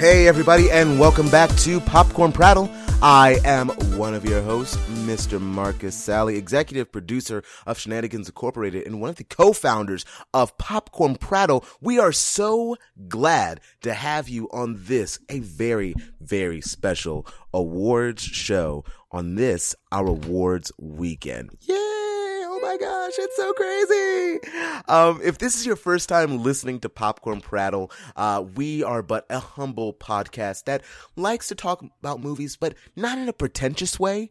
Hey, everybody, and welcome back to Popcorn Prattle. I am one of your hosts, Mr. Marcus Sally, executive producer of Shenanigans Incorporated and one of the co-founders of Popcorn Prattle. We are so glad to have you on this, a very, very special awards show on this, our awards weekend. Yay! My gosh, it's so crazy. Um, if this is your first time listening to Popcorn Prattle, uh, we are but a humble podcast that likes to talk about movies, but not in a pretentious way,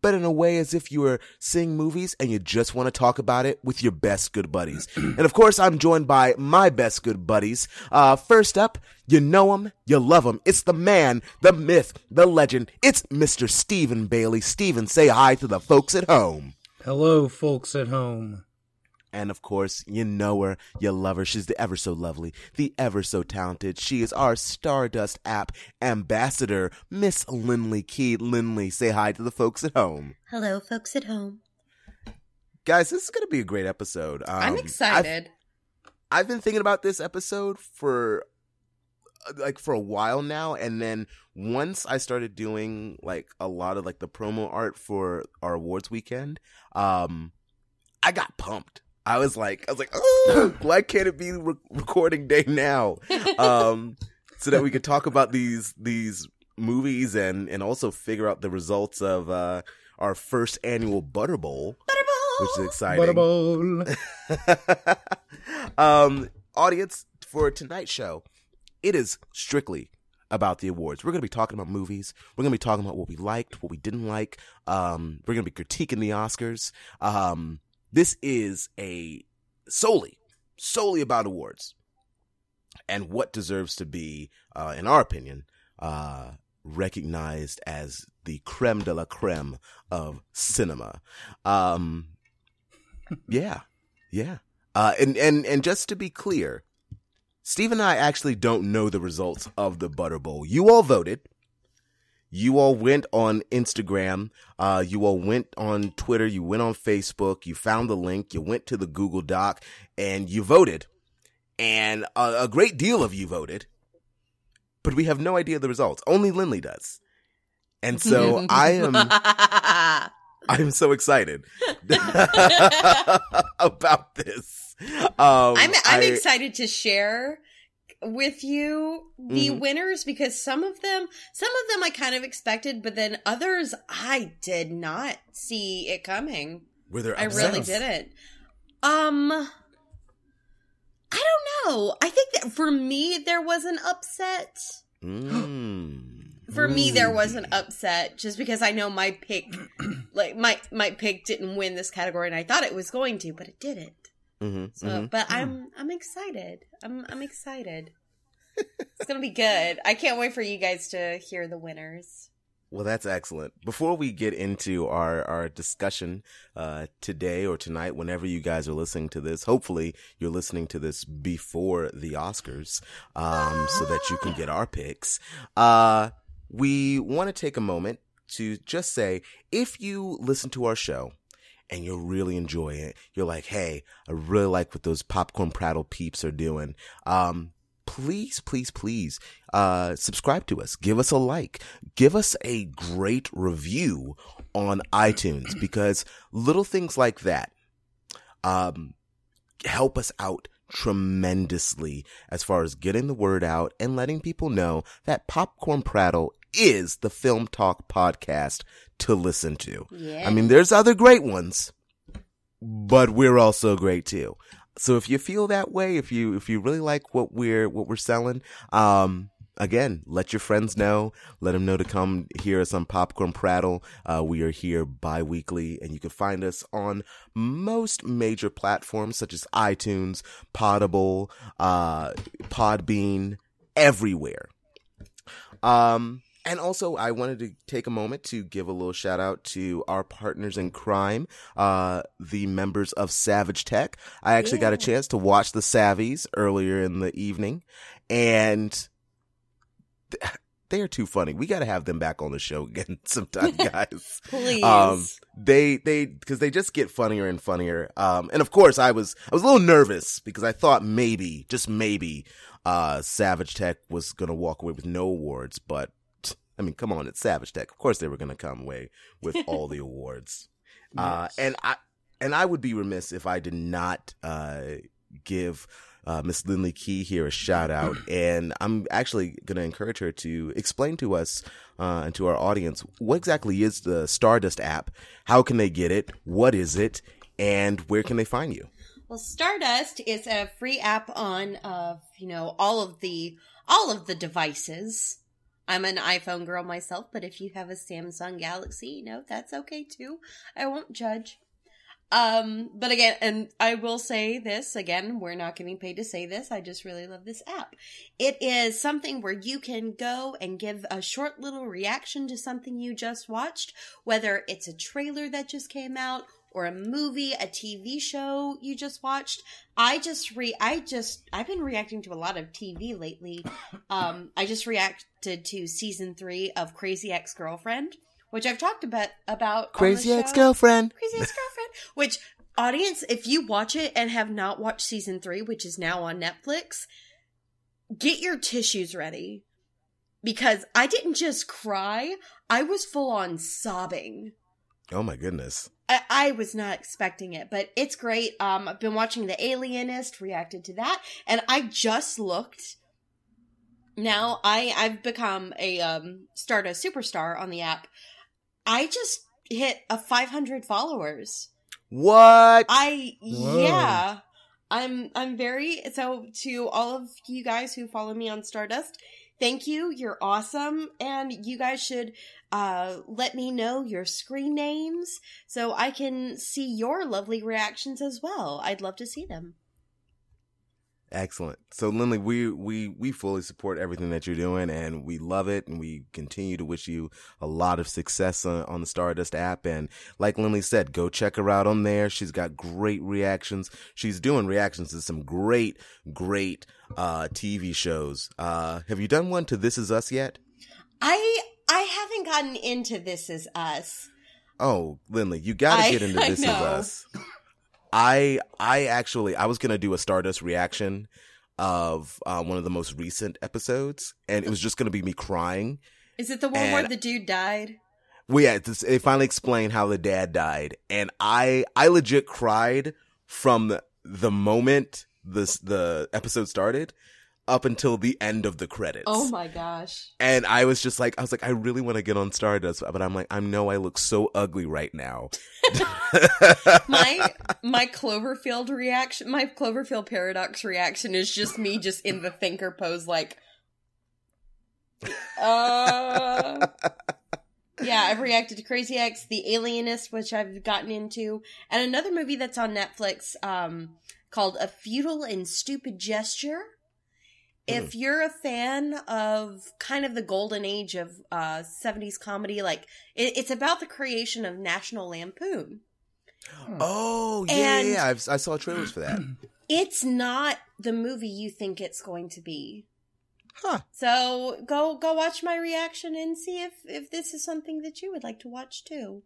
but in a way as if you were seeing movies and you just want to talk about it with your best good buddies. and of course, I'm joined by my best good buddies. Uh, first up, you know him, you love him. It's the man, the myth, the legend. It's Mr. Stephen Bailey. Stephen, say hi to the folks at home. Hello, folks at home. And of course, you know her, you love her. She's the ever so lovely, the ever so talented. She is our Stardust app ambassador, Miss Lindley Key. Lindley, say hi to the folks at home. Hello, folks at home. Guys, this is going to be a great episode. Um, I'm excited. I've, I've been thinking about this episode for like for a while now and then once i started doing like a lot of like the promo art for our awards weekend um i got pumped i was like i was like oh why can't it be re- recording day now um so that we could talk about these these movies and and also figure out the results of uh our first annual butter bowl Butterball! which is exciting Butterball. um, audience for tonight's show, it is strictly about the awards. We're going to be talking about movies. We're going to be talking about what we liked, what we didn't like. Um, we're going to be critiquing the Oscars. Um, this is a solely, solely about awards and what deserves to be, uh, in our opinion, uh, recognized as the creme de la creme of cinema. Um, yeah, yeah. Uh, and, and, and just to be clear, Steve and I actually don't know the results of the Butter Bowl. You all voted. You all went on Instagram. Uh, you all went on Twitter. You went on Facebook. You found the link. You went to the Google Doc and you voted. And a, a great deal of you voted. But we have no idea the results. Only Lindley does. And so I am I'm so excited about this. Um, I'm I'm I- excited to share with you the Mhm. winners because some of them some of them I kind of expected, but then others I did not see it coming. Were there I really didn't. Um I don't know. I think that for me there was an upset. Mm. For me there was an upset just because I know my pick like my my pick didn't win this category and I thought it was going to, but it didn't. Mhm, So, mhm. but I'm I'm excited. I'm I'm excited. it's gonna be good. I can't wait for you guys to hear the winners. Well, that's excellent. Before we get into our, our discussion uh, today or tonight, whenever you guys are listening to this, hopefully you're listening to this before the Oscars um, so that you can get our picks. Uh, we want to take a moment to just say if you listen to our show and you're really enjoying it, you're like, hey, I really like what those popcorn prattle peeps are doing. Um, please, please, please, uh, subscribe to us. Give us a like. Give us a great review on iTunes because little things like that, um, help us out tremendously as far as getting the word out and letting people know that Popcorn Prattle is the film talk podcast to listen to. Yeah. I mean, there's other great ones, but we're also great too. So if you feel that way, if you if you really like what we're what we're selling, um, again, let your friends know. Let them know to come hear us on Popcorn Prattle. Uh, we are here bi-weekly, and you can find us on most major platforms such as iTunes, Podable, uh, Podbean, everywhere. Um, and also, I wanted to take a moment to give a little shout out to our partners in crime, uh, the members of Savage Tech. I actually got a chance to watch the Savvies earlier in the evening, and they are too funny. We got to have them back on the show again sometime, guys. Please. Um, they they because they just get funnier and funnier. Um, and of course, I was I was a little nervous because I thought maybe, just maybe, uh, Savage Tech was gonna walk away with no awards. But I mean, come on, it's Savage Tech. Of course, they were gonna come away with all the awards. Uh, and I and I would be remiss if I did not uh give uh, Miss Lindley Key here a shout out, and I'm actually going to encourage her to explain to us uh, and to our audience what exactly is the Stardust app, how can they get it, what is it, and where can they find you? Well, Stardust is a free app on, uh, you know, all of the all of the devices. I'm an iPhone girl myself, but if you have a Samsung Galaxy, you know, that's okay too. I won't judge. Um, but again, and I will say this again, we're not getting paid to say this. I just really love this app. It is something where you can go and give a short little reaction to something you just watched, whether it's a trailer that just came out or a movie, a TV show you just watched. I just re I just I've been reacting to a lot of TV lately. Um I just reacted to season 3 of Crazy Ex-Girlfriend, which I've talked about about Crazy ex ex girlfriend. Crazy Ex-Girlfriend, which audience if you watch it and have not watched season 3, which is now on Netflix, get your tissues ready because I didn't just cry, I was full on sobbing. Oh my goodness. I, I was not expecting it, but it's great. Um, I've been watching The Alienist, reacted to that, and I just looked. Now I I've become a um Stardust superstar on the app. I just hit a 500 followers. What? I Whoa. yeah. I'm I'm very so to all of you guys who follow me on Stardust. Thank you. You're awesome and you guys should uh let me know your screen names so I can see your lovely reactions as well. I'd love to see them. Excellent. So Lindley, we we we fully support everything that you're doing, and we love it, and we continue to wish you a lot of success on, on the Stardust app. And like Lindley said, go check her out on there. She's got great reactions. She's doing reactions to some great, great uh, TV shows. Uh, have you done one to This Is Us yet? I I haven't gotten into This Is Us. Oh, Lindley, you got to get into I This Is. Us. I I actually I was gonna do a Stardust reaction of uh, one of the most recent episodes, and it was just gonna be me crying. Is it the one where the dude died? Well, yeah, it's- they finally explained how the dad died, and I I legit cried from the, the moment this the episode started up until the end of the credits. Oh my gosh. And I was just like, I was like, I really want to get on Stardust, but I'm like, I know I look so ugly right now. my my Cloverfield reaction, my Cloverfield paradox reaction is just me just in the thinker pose, like, uh. Yeah, I've reacted to Crazy X, The Alienist, which I've gotten into, and another movie that's on Netflix um, called A Futile and Stupid Gesture. If you're a fan of kind of the golden age of uh, 70s comedy, like it, it's about the creation of National Lampoon. Oh yeah, yeah, yeah. I've, I saw trailers for that. it's not the movie you think it's going to be. Huh. So go go watch my reaction and see if if this is something that you would like to watch too.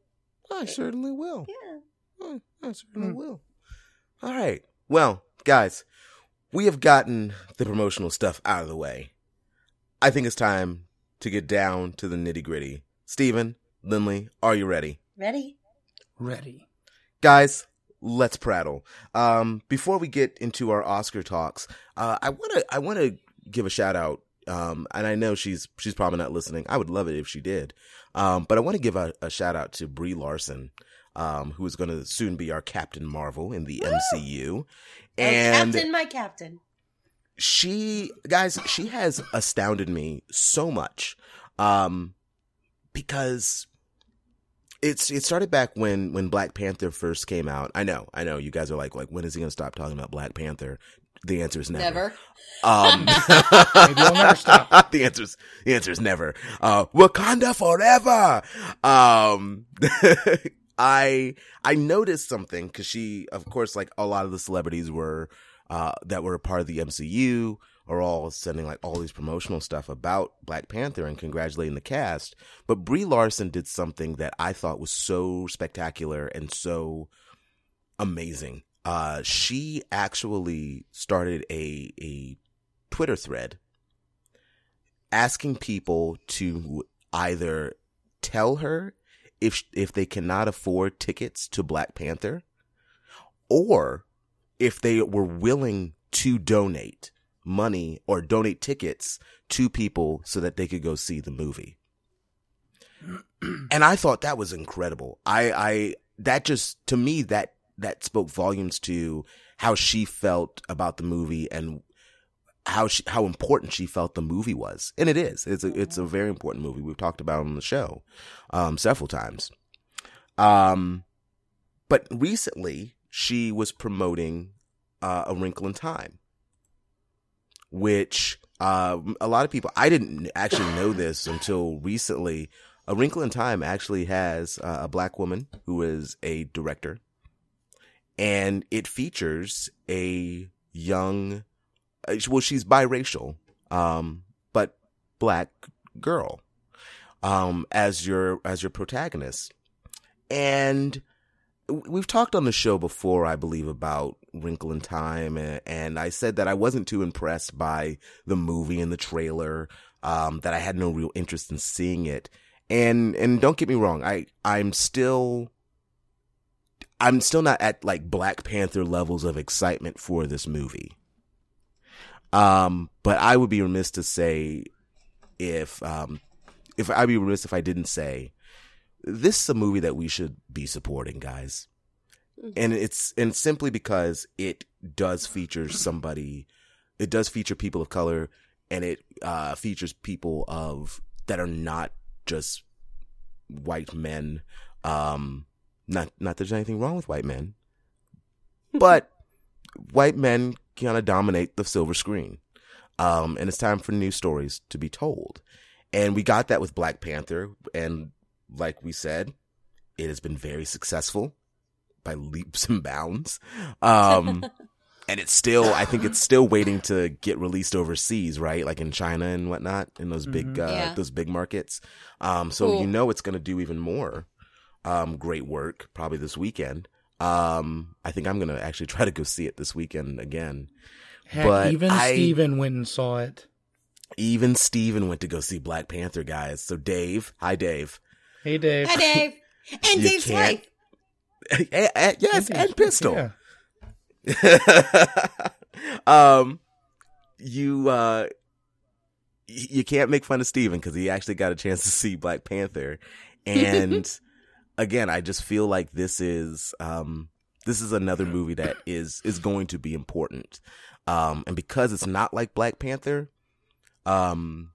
I certainly will. Yeah. I, I certainly Hmm. will. All right. Well, guys, we have gotten the promotional stuff out of the way. I think it's time to get down to the nitty gritty. Steven, Lindley, are you ready? Ready? Ready. guys let's prattle um before we get into our oscar talks uh i want to i want to give a shout out um and i know she's she's probably not listening i would love it if she did um but i want to give a, a shout out to brie larson um who is going to soon be our captain marvel in the mcu and Captain, my captain. she guys she has astounded me so much um because it's it started back when when Black Panther first came out. I know, I know you guys are like like when is he going to stop talking about Black Panther? The answer is never. Never. Um never stop. the answer is the answer is never. Uh Wakanda forever. Um I I noticed something cuz she of course like a lot of the celebrities were uh that were a part of the MCU are all sending like all these promotional stuff about Black Panther and congratulating the cast. But Brie Larson did something that I thought was so spectacular and so amazing. Uh, she actually started a a Twitter thread asking people to either tell her if if they cannot afford tickets to Black Panther or if they were willing to donate money or donate tickets to people so that they could go see the movie. and I thought that was incredible. I I that just to me that that spoke volumes to how she felt about the movie and how she, how important she felt the movie was, and it is. It's a it's a very important movie. We've talked about on the show um, several times. Um, but recently she was promoting uh, A Wrinkle in Time, which uh, a lot of people I didn't actually know this until recently. A Wrinkle in Time actually has uh, a black woman who is a director, and it features a young well, she's biracial, um, but black girl, um, as your, as your protagonist. And we've talked on the show before, I believe, about Wrinkle in Time. And, I said that I wasn't too impressed by the movie and the trailer, um, that I had no real interest in seeing it. And, and don't get me wrong, I, I'm still, I'm still not at like Black Panther levels of excitement for this movie. Um, but I would be remiss to say if, um, if I'd be remiss if I didn't say this is a movie that we should be supporting, guys. And it's, and simply because it does feature somebody, it does feature people of color and it, uh, features people of, that are not just white men. Um, not, not that there's anything wrong with white men, but white men kind of dominate the silver screen. Um, and it's time for new stories to be told. And we got that with Black Panther. And like we said, it has been very successful by leaps and bounds. Um, and it's still, I think it's still waiting to get released overseas, right? Like in China and whatnot, in those big, Mhm. uh, Yeah. those big markets. Um, so Cool. you know it's going to do even more, um, great work probably this weekend. Um, I think I'm going to actually try to go see it this weekend again. Heck, But even I- Steven went and saw it. Even Steven went to go see Black Panther, guys. So Dave, hi Dave. Hey, Dave. Hi, Dave. And Dave's can't- wife. Yes, Hey, and Pistol. Yeah. um, you uh, you can't make fun of Steven because he actually got a chance to see Black Panther, and again, I just feel like this is um this is another movie that is is going to be important, um, and because it's not like Black Panther, um.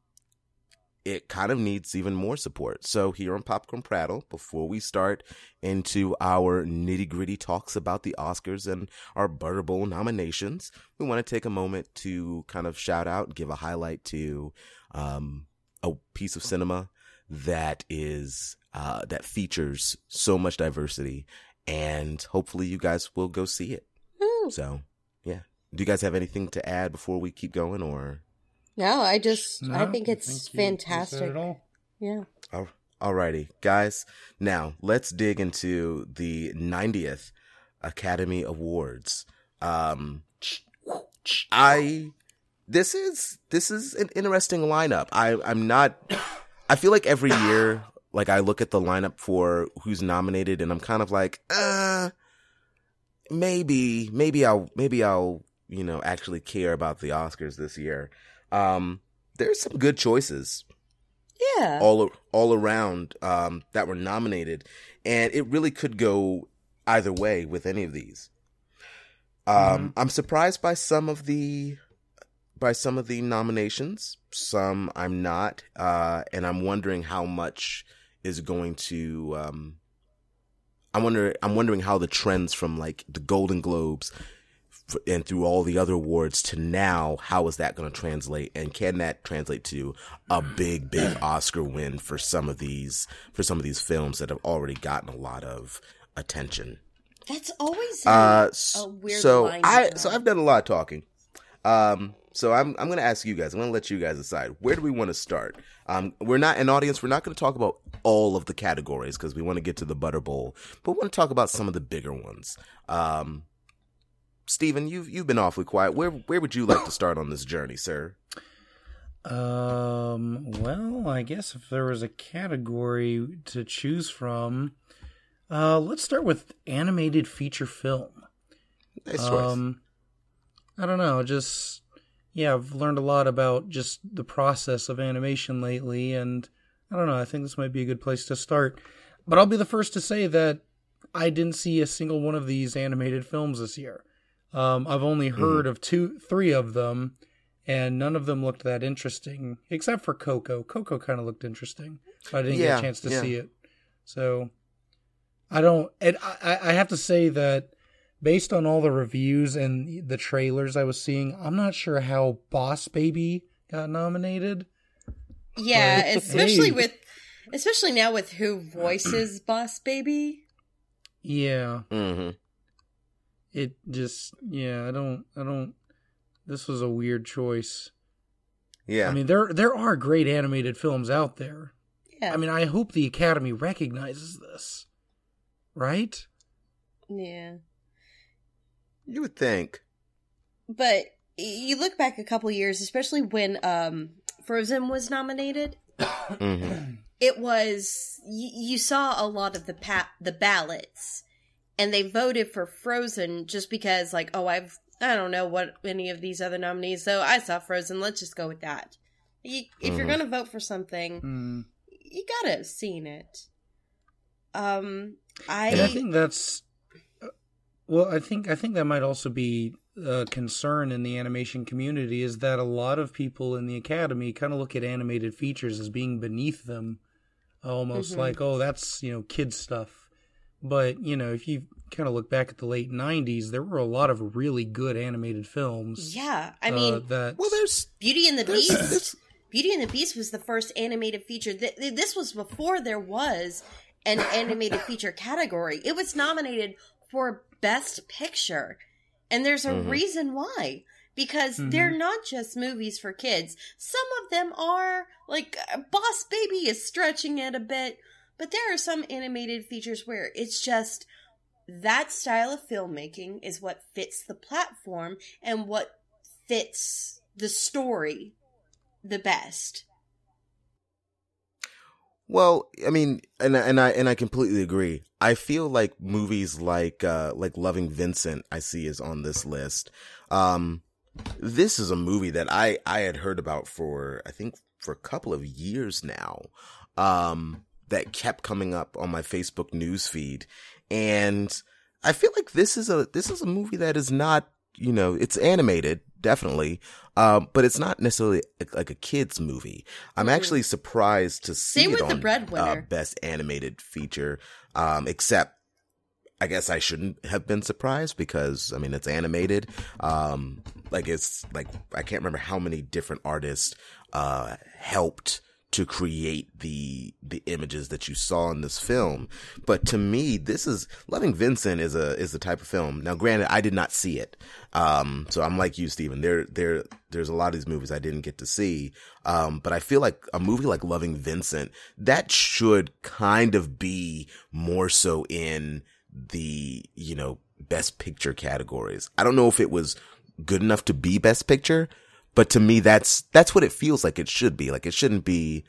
It kind of needs even more support. So here on Popcorn Prattle, before we start into our nitty gritty talks about the Oscars and our Butter Bowl nominations, we want to take a moment to kind of shout out, give a highlight to um, a piece of cinema that is uh, that features so much diversity, and hopefully you guys will go see it. Ooh. So, yeah. Do you guys have anything to add before we keep going, or No, I just I think it's you- you said fantastic. it all. yeah. Al- Alrighty, guys. Now let's dig into the 90th Academy Awards. Um, I this is this is an interesting lineup. I I'm not. I feel like every year, like I look at the lineup for who's nominated, and I'm kind of like, uh, maybe maybe I'll maybe I'll you know actually care about the Oscars this year. Um, there's some good choices Yeah. all all around um, that were nominated, and it really could go either way with any of these. Um, I'm surprised by some of the by some of the nominations. Some I'm not, uh, and I'm wondering how much is going to. Um, I wonder. I'm wondering how the trends from like the Golden Globes f- and through all the other awards to now, how is that going to translate, and can that translate to a big, big Oscar win for some of these for some of these films that have already gotten a lot of attention? That's always a, Uh, a weird so line I to so. I've done a lot of talking. Um, so I'm I'm gonna ask you guys. I'm gonna let you guys decide. Where do we want to start? Um, we're not an audience. We're not going to talk about all of the categories because we want to get to the Butter Bowl, but we want to talk about some of the bigger ones. Um, Steven, you've you've been awfully quiet. Where where would you like to start on this journey, sir? Um, well, I guess if there was a category to choose from, uh, let's start with animated feature film. Nice choice. Um, I don't know, just yeah, I've learned a lot about just the process of animation lately, and I don't know, I think this might be a good place to start. But I'll be the first to say that I didn't see a single one of these animated films this year. Um, I've only Mm-hmm. heard of two, three of them, and none of them looked that interesting, except for Coco. Coco kind of looked interesting, but I didn't get a chance to yeah. see it. So I don't. And I, I have to say that based on all the reviews and the trailers I was seeing, I'm not sure how Boss Baby got nominated. Yeah, Right. especially Hey. with especially now with who voices Boss Baby. Yeah, hmm it just yeah. I don't. I don't. This was a weird choice. Yeah. I mean, there there are great animated films out there. Yeah. I mean, I hope the Academy recognizes this, right? yeah. You would think. But you look back a couple years, especially when um Frozen was nominated, hmm it was you, you saw a lot of the pa- the ballots and they voted for Frozen just because like, oh, I've I don't know what any of these other nominees, so I saw Frozen, let's just go with that. You, if you're Mhm. going to vote for something, Hmm. you got to have seen it. Um I, I think that's well. I think I think that might also be a concern in the animation community is that a lot of people in the academy kind of look at animated features as being beneath them, almost Mhm. like oh that's you know kid stuff. But you know if you kind of look back at the late '90s, there were a lot of really good animated films. yeah, I uh, mean, that Well, there's Beauty and the there's, Beast. there's Beauty and the Beast was the first animated feature. Th- th- This was before there was an animated feature category. It was nominated for Best Picture. And there's a Mhm. reason why. Because Mhm. they're not just movies for kids. Some of them are, like, uh, Boss Baby is stretching it a bit. But there are some animated features where it's just that style of filmmaking is what fits the platform and what fits the story the best. Well, I mean, and and I and I completely agree. I feel like movies like uh like Loving Vincent I see is on this list. Um this is a movie that I I had heard about for I think for a couple of years now. Um that kept coming up on my Facebook news feed and I feel like this is a this is a movie that is not, you know, it's animated definitely. Um but it's not necessarily like a kids movie. I'm Mhm. actually surprised to see Same it with The on Breadwinner. Uh, best animated feature. Um, except I guess I shouldn't have been surprised because I mean it's animated. Um, like it's like I can't remember how many different artists uh helped to create the the images that you saw in this film. But to me, this is Loving Vincent is a is the type of film. Now, granted, I did not see it, um, so I'm like you, Stephen. There there there's a lot of these movies I didn't get to see, um, but I feel like a movie like Loving Vincent that should kind of be more so in the you know best picture categories. I don't know if it was good enough to be best picture, but to me that's that's what it feels like it should be. Like it shouldn't be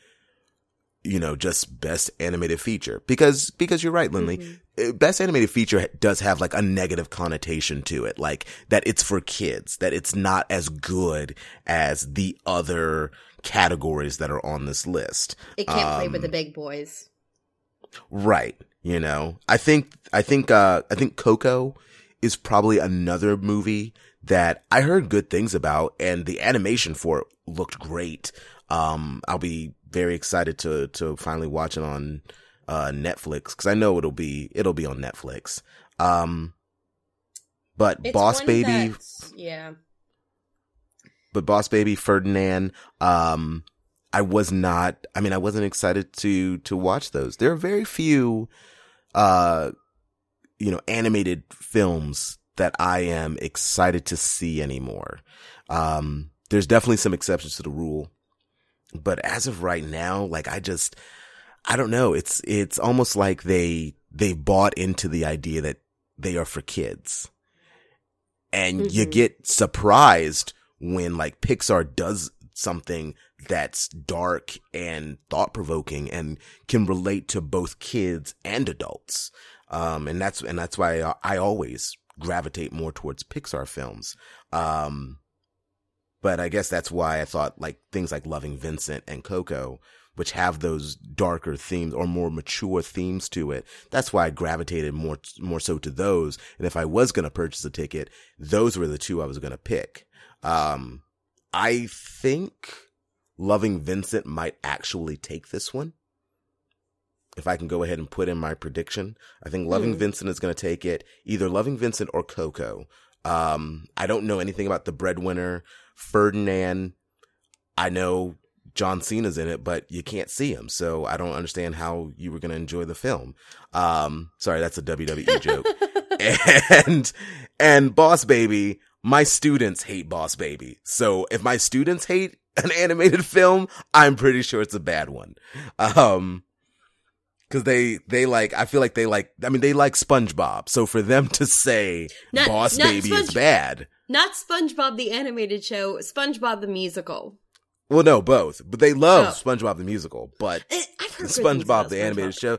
you know just best animated feature because because you're right Lindley. Mm-hmm. Uh, Best animated feature does have like a negative connotation to it, like that it's for kids, that it's not as good as the other categories that are on this list. It can't play Um, with the big boys. Right. You know, I think, I think, uh, I think Coco is probably another movie that I heard good things about and the animation for it looked great. Um, I'll be very excited to, to finally watch it on, uh, Netflix cause I know it'll be, it'll be on Netflix. Um, but It's Boss Baby, Yeah. but Boss Baby Ferdinand, um, I was not, I mean, I wasn't excited to, to watch those. There are very few, uh, you know, animated films that I am excited to see anymore. Um, there's definitely some exceptions to the rule, but as of right now, like I just, I don't know. It's, it's almost like they, they bought into the idea that they are for kids and mm-hmm. you get surprised when like Pixar does something that's dark and thought provoking and can relate to both kids and adults. Um, and that's, and that's why I, I always gravitate more towards Pixar films. Um, but I guess that's why I thought like things like Loving Vincent and Coco, which have those darker themes or more mature themes to it. That's why I gravitated more, more so to those. And if I was going to purchase a ticket, those were the two I was going to pick. Um, I think Loving Vincent might actually take this one. If I can go ahead and put in my prediction, I think Loving mm. Vincent is going to take it, either Loving Vincent or Coco. Um, I don't know anything about the breadwinner, Ferdinand. I know John Cena's in it, but you can't see him. So I don't understand how you were going to enjoy the film. Um, sorry, that's a WWE joke. and, and Boss Baby, my students hate Boss Baby. So if my students hate an animated film, I'm pretty sure it's a bad one. Um, cause they, they like, I feel like they like, I mean, they like SpongeBob. So for them to say not, Boss not Baby Sponge- is bad. Not SpongeBob the animated show, SpongeBob the musical. Well, no, both. But they love oh. SpongeBob the musical. But eh, SpongeBob the animated show,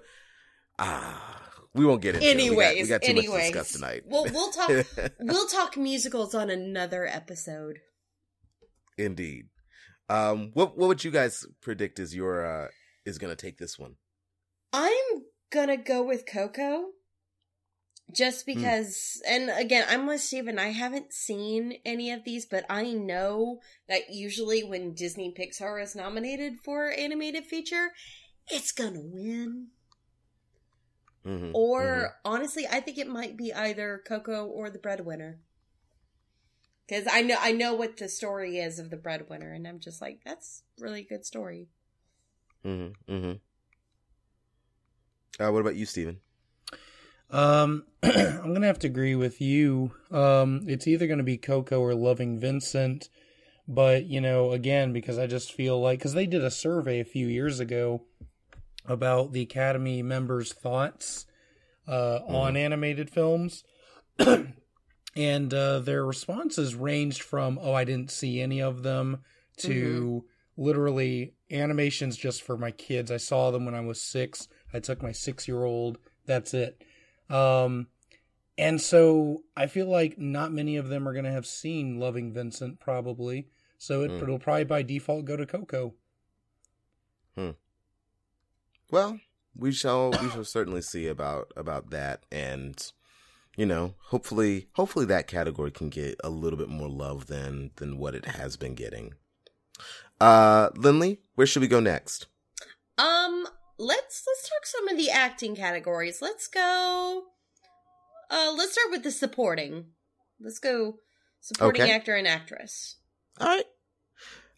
ah, we won't get into anyways, it. We got, we got too anyways. much to discuss tonight. Well, we'll talk. we'll talk musicals on another episode. Indeed. Um, what what would you guys predict is your uh is gonna take this one? I'm gonna go with Coco. Just hmm. because, mm. and again, I'm with Steven. I haven't seen any of these, but I know that usually when Disney Pixar is nominated for animated feature, it's gonna win. Mm-hmm, or mm-hmm. honestly, I think it might be either Coco or the Breadwinner. Because I know I know what the story is of the Breadwinner, and I'm just like, that's really good story. Mm-hmm. Mm-hmm. Uh, what about you, Steven? Um, I'm gonna have to agree with you. Um, it's either gonna be Coco or Loving Vincent, but you know, again, because I just feel like because they did a survey a few years ago about the Academy members' thoughts uh, mm. on animated films. and uh, their responses ranged from, oh, I didn't see any of them, to mm-hmm. literally animations just for my kids. I saw them when I was six. I took my six year old. That's it. Um, and so I feel like not many of them are going to have seen Loving Vincent, probably. So it, mm. it'll probably by default go to Coco. Hmm. Well, we shall we shall certainly see about about that, and you know, hopefully hopefully that category can get a little bit more love than than what it has been getting. Uh, Lindley, where should we go next? Let's let's talk some of the acting categories. Let's go. Uh, let's start with the supporting. Let's go supporting okay. actor and actress. All right.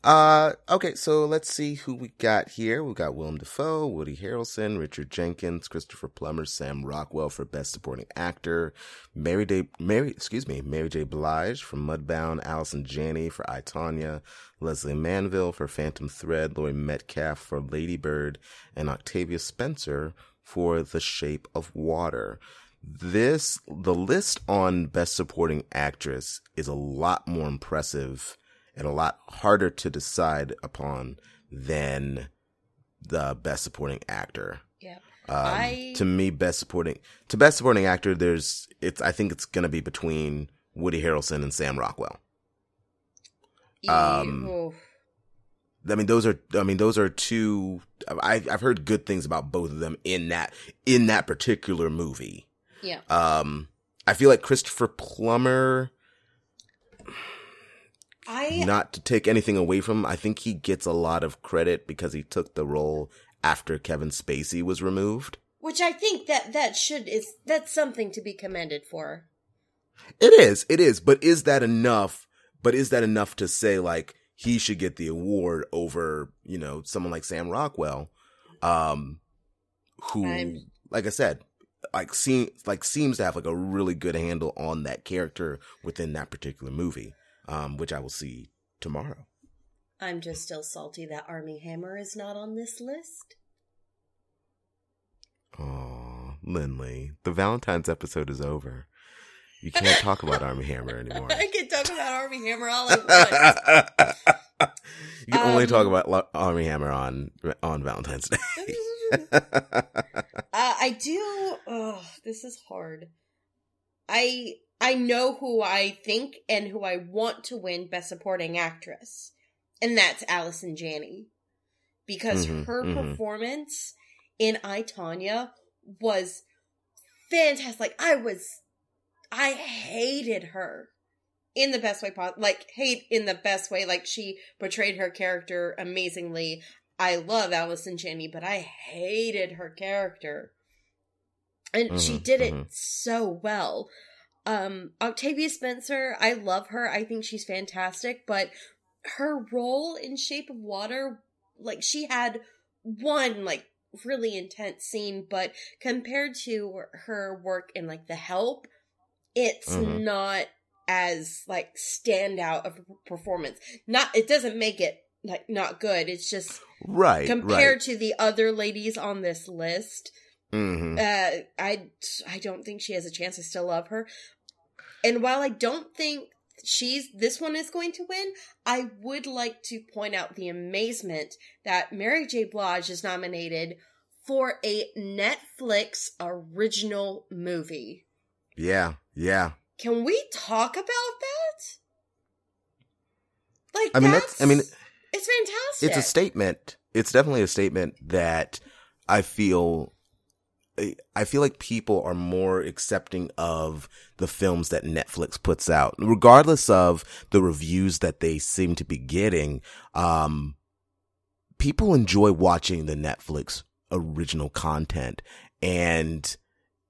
Uh, okay, so let's see who we got here. We got Willem Dafoe, Woody Harrelson, Richard Jenkins, Christopher Plummer, Sam Rockwell for Best Supporting Actor, Mary Day, Mary, excuse me, Mary J. Blige for Mudbound, Allison Janney for I, Tonya, Lesley Manville for Phantom Thread, Laurie Metcalf for Lady Bird, and Octavia Spencer for The Shape of Water. This, the list on Best Supporting Actress is a lot more impressive and a lot harder to decide upon than the best supporting actor. Yeah. Um, I... To me, best supporting to best supporting actor, there's it's. I think it's going to be between Woody Harrelson and Sam Rockwell. Um, I mean, those are. I mean, those are two. I've I've heard good things about both of them in that in that particular movie. Yeah. Um, I feel like Christopher Plummer I not to take anything away from him, I think he gets a lot of credit because he took the role after Kevin Spacey was removed. Which I think that that should is that's something to be commended for. It is, it is, but is that enough? But is that enough to say like he should get the award over, you know, someone like Sam Rockwell, um, who, I'm... like I said, like seems like seems to have like a really good handle on that character within that particular movie, um, which I will see tomorrow. I'm just still salty that Armie Hammer is not on this list. Oh, Lindley, the Valentine's episode is over. You can't talk about Armie Hammer anymore. I can talk about Armie Hammer all I want. you can only Um, talk about Lo- Armie Hammer on on Valentine's Day. uh, I do. Oh, this is hard. I I know who I think and who I want to win Best Supporting Actress, and that's Allison Janney, because Mhm, her mhm. performance in I Tonya was fantastic. Like I was, I hated her in the best way possible. Like hate in the best way. Like she portrayed her character amazingly. I love Allison Janney, but I hated her character. And she Mhm, did it mhm. so well. Um Octavia Spencer, I love her. I think she's fantastic, but her role in Shape of Water, like she had one like really intense scene, but compared to her work in like The Help, it's Mhm. not as like standout of performance. Not it doesn't make it like not good. It's just right, compared right. to the other ladies on this list, hmm uh, I I don't think she has a chance. I still love her, and while I don't think she's this one is going to win, I would like to point out the amazement that Mary J. Blige is nominated for a Netflix original movie. Yeah, yeah. Can we talk about that? Like, I mean, that's. I mean, it's fantastic. it's a statement. It's definitely a statement that I feel. I feel like people are more accepting of the films that Netflix puts out, regardless of the reviews that they seem to be getting. Um, people enjoy watching the Netflix original content, and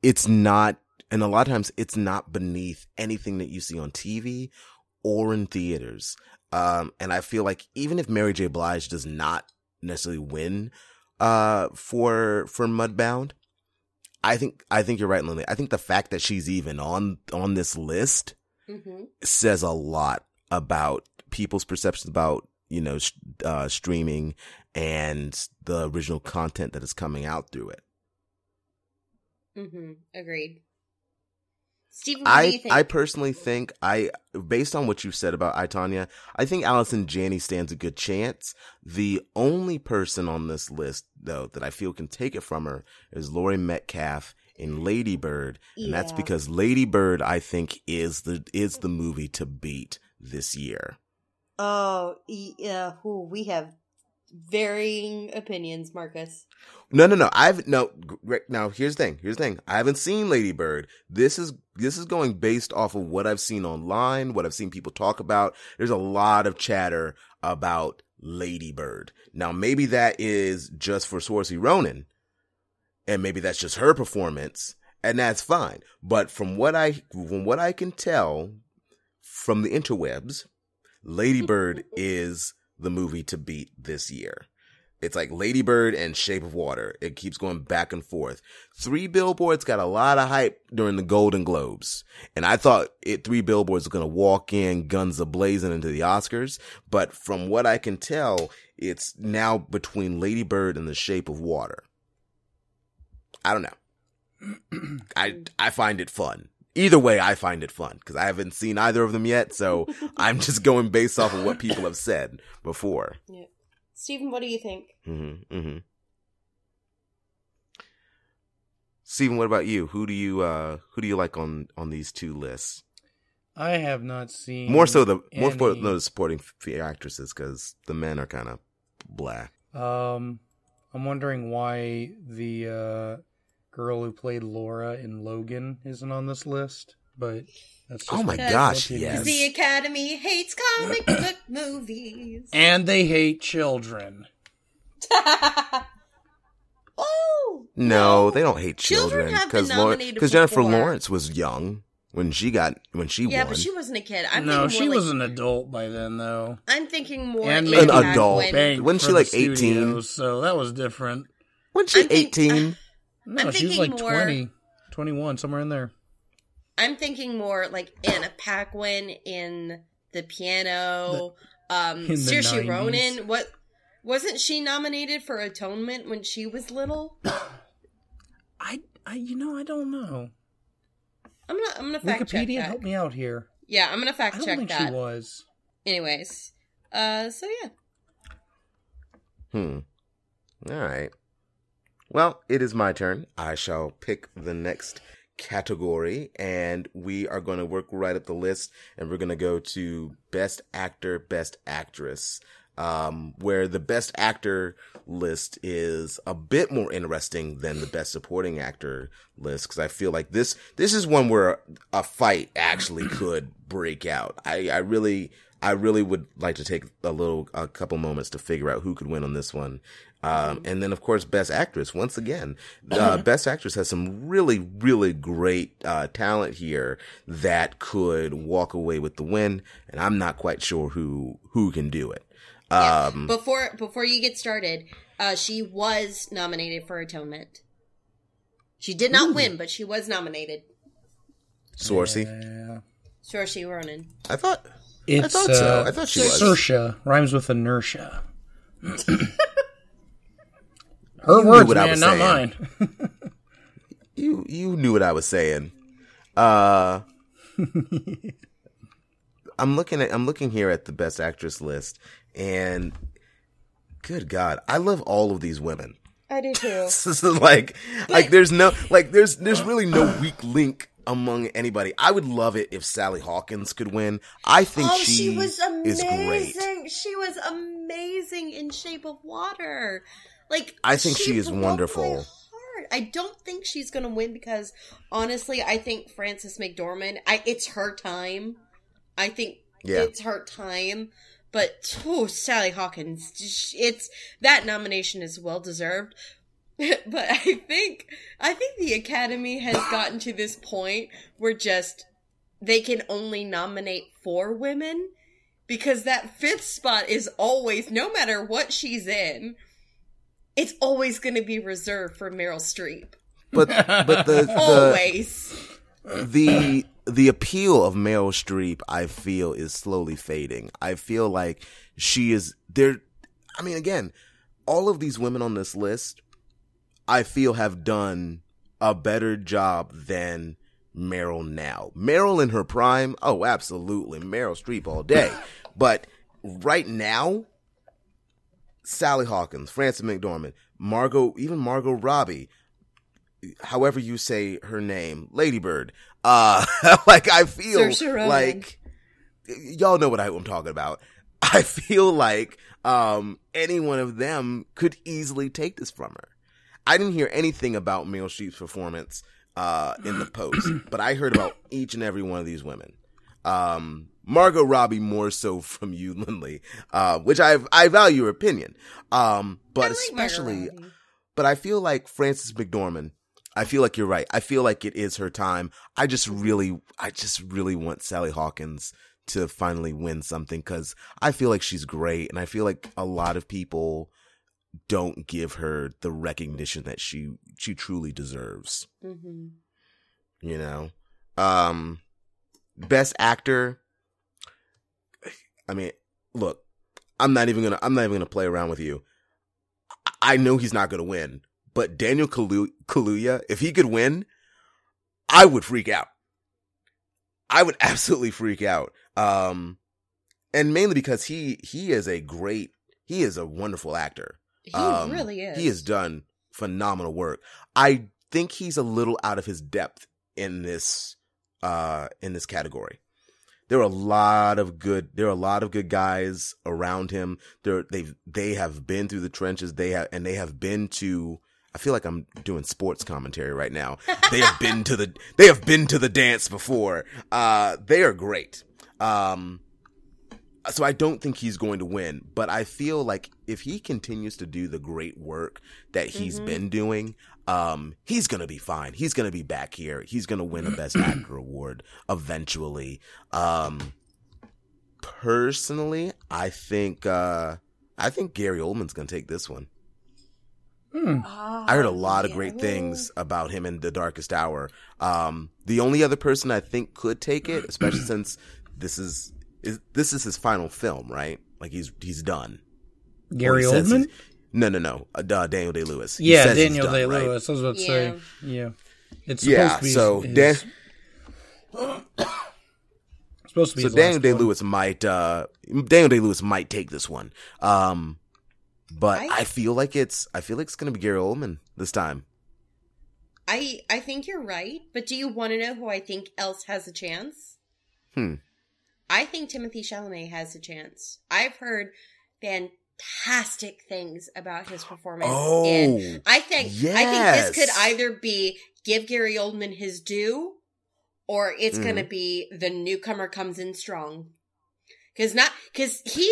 it's not. And a lot of times, it's not beneath anything that you see on TV or in theaters. Um, and I feel like even if Mary J. Blige does not necessarily win, uh, for, for Mudbound, I think, I think you're right, Lily. I think the fact that she's even on, on this list hmm says a lot about people's perceptions about, you know, sh- uh, streaming and the original content that is coming out through it. hmm Agreed. Stephen, what do you I? I personally think I based on what you said about I Tonya, I think Allison Janney stands a good chance. The only person on this list though that I feel can take it from her is Laurie Metcalf in Lady Bird, and that's because Lady Bird I think is the is the movie to beat this year. Oh, uh, yeah. Ooh, we have varying opinions, Marcus. No, no, no. I've no. Now here's the thing. Here's the thing. I haven't seen Lady Bird. This is this is going based off of what I've seen online, what I've seen people talk about. There's a lot of chatter about Lady Bird. Now maybe that is just for Saoirse Ronan, and maybe that's just her performance, and that's fine. But from what I from what I can tell from the interwebs, Lady Bird is the movie to beat this year. It's like Lady Bird and Shape of Water. It keeps going back and forth. Three Billboards got a lot of hype during the Golden Globes. And I thought it, Three Billboards was going to walk in guns a blazing into the Oscars. But from what I can tell, it's now between Lady Bird and The Shape of Water. I don't know. I, I find it fun. Either way, I find it fun because I haven't seen either of them yet. So I'm just going based off of what people have said before. Stephen, what do you think? Mm-hmm, mm-hmm. Steven, what about you? Who do you uh who do you like on on these two lists? I have not seen More so the more for no, the supporting f- actresses because the men are kind of blah. Um, I'm wondering why the uh, girl who played Laura in Logan isn't on this list, but that's just Oh my my gosh, yes. The Academy hates comic book movies. And they hate children. oh No, they don't hate Children children have been because because Jennifer. Lawrence was young when she got when she Yeah, won. but she wasn't a kid. I'm no, she more was an adult by then, though. I'm thinking more And An adult. when- Banked Wasn't she like 18? studios, So that was different. Wasn't she I'm eighteen? No, I'm she thinking like more- 20. 21, somewhere in there. I'm thinking more like Anna Paquin in the piano. um, In the Saoirse 90s. Ronan. What wasn't she nominated for Atonement when she was little? I, I, you know, I don't know. I'm gonna I'm gonna fact check that. Wikipedia, help me out here. Yeah, I'm gonna fact I fact don't check think that. she was. Anyways, uh, so yeah. Hmm. All right. Well, it is my turn. I shall pick the next category, and we are going to work right up the list, and we're going to go to Best Actor, Best Actress, um, where the Best Actor list is a bit more interesting than the Best Supporting Actor list, because I feel like this this is one where a fight actually could break out. I, I really. I really would like to take a little, a couple moments to figure out who could win on this one. Um, and then of course, best actress. Once again, uh, best actress has some really, really great, uh, talent here that could walk away with the win. And I'm not quite sure who, who can do it. Yeah. Um, Before before you get started, uh, she was nominated for Atonement. She did not win, but she was nominated. Sorcy. Yeah. Saoirse Ronan. I thought, It's, thought so. uh, I thought she was. Sersha rhymes with inertia. Her You knew words, what I man, was not saying. mine. you, you knew what I was saying. Uh, I'm looking at, I'm looking here at the best actress list and good God, I love all of these women. I do too. This is like, like there's no, like there's, there's really no weak link among anybody. I would love it if Sally Hawkins could win. I think oh, she, she, was is great. amazing. She was amazing in Shape of Water. Like I think she is wonderful. I don't think she's gonna win because honestly, I think Frances McDormand. I it's her time. I think Yeah. it's her time. But oh, Sally Hawkins, it's that nomination is well deserved. but I think I think the Academy has gotten to this point where just they can only nominate four women because that fifth spot is always no matter what she's in, it's always going to be reserved for Meryl Streep. But, but the, the, Always. the the appeal of Meryl Streep, I feel, is slowly fading. I feel like she is there. I mean, again, all of these women on this list, I feel, have done a better job than Meryl now. Meryl in her prime, oh, absolutely, Meryl Streep all day. but right now, Sally Hawkins, Frances McDormand, Margot, even Margot Robbie, however you say her name, Ladybird. Uh, like I feel like y'all know what I, I'm talking about. I feel like um any one of them could easily take this from her. I didn't hear anything about Meryl Streep's performance uh in the post, but I heard about each and every one of these women. Um Margot Robbie more so from you, Lindley, uh, which I I value your opinion. Um, but like especially but I feel like Frances McDormand. I feel like you're right. I feel like it is her time. I just really, I just really want Sally Hawkins to finally win something because I feel like she's great, and I feel like a lot of people don't give her the recognition that she she truly deserves. Mhm. You know, um, best actor. I mean, look, I'm not even gonna, I'm not even gonna play around with you. I- know he's not gonna win, but Daniel Kalu- Kaluuya, if he could win, I would freak out. I would absolutely freak out. Um, and mainly because he he is a great, he is a wonderful actor. He Um, really is. He has done phenomenal work. I think he's a little out of his depth in this uh in this category. There are a lot of good there are a lot of good guys around him. They're they've they have been through the trenches. They have and they have been to I feel like I'm doing sports commentary right now. They have been to the they have been to the dance before. Uh they are great. Um so I don't think he's going to win, but I feel like if he continues to do the great work that he's Mhm. been doing, um, he's gonna be fine. He's gonna be back here. He's gonna win a Best Actor award eventually. Um, personally, I think uh, I think Gary Oldman's gonna take this one. Ah, I heard a lot of great things about him in The Darkest Hour. Um, the only other person I think could take it, especially since this is, is this is his final film, right? Like he's he's done. Gary Oldman? He's- No, no, no. Uh, uh, Daniel Day Lewis. Yeah, Daniel Day Lewis. I was about to Yeah. say. Yeah. It's supposed Yeah. to be So his, Dan, supposed to be so Daniel last Day one. Lewis might uh Daniel Day Lewis might take this one. Um, but I- I, feel like it's I feel like it's gonna be Gary Oldman this time. I I think you're right, but do you want to know who I think else has a chance? Hmm. I think Timothée Chalamet has a chance. I've heard fantastic things about his performance. Oh, in, I think I think this could either be give Gary Oldman his due, or it's Mhm. going to be the newcomer comes in strong. Because not because he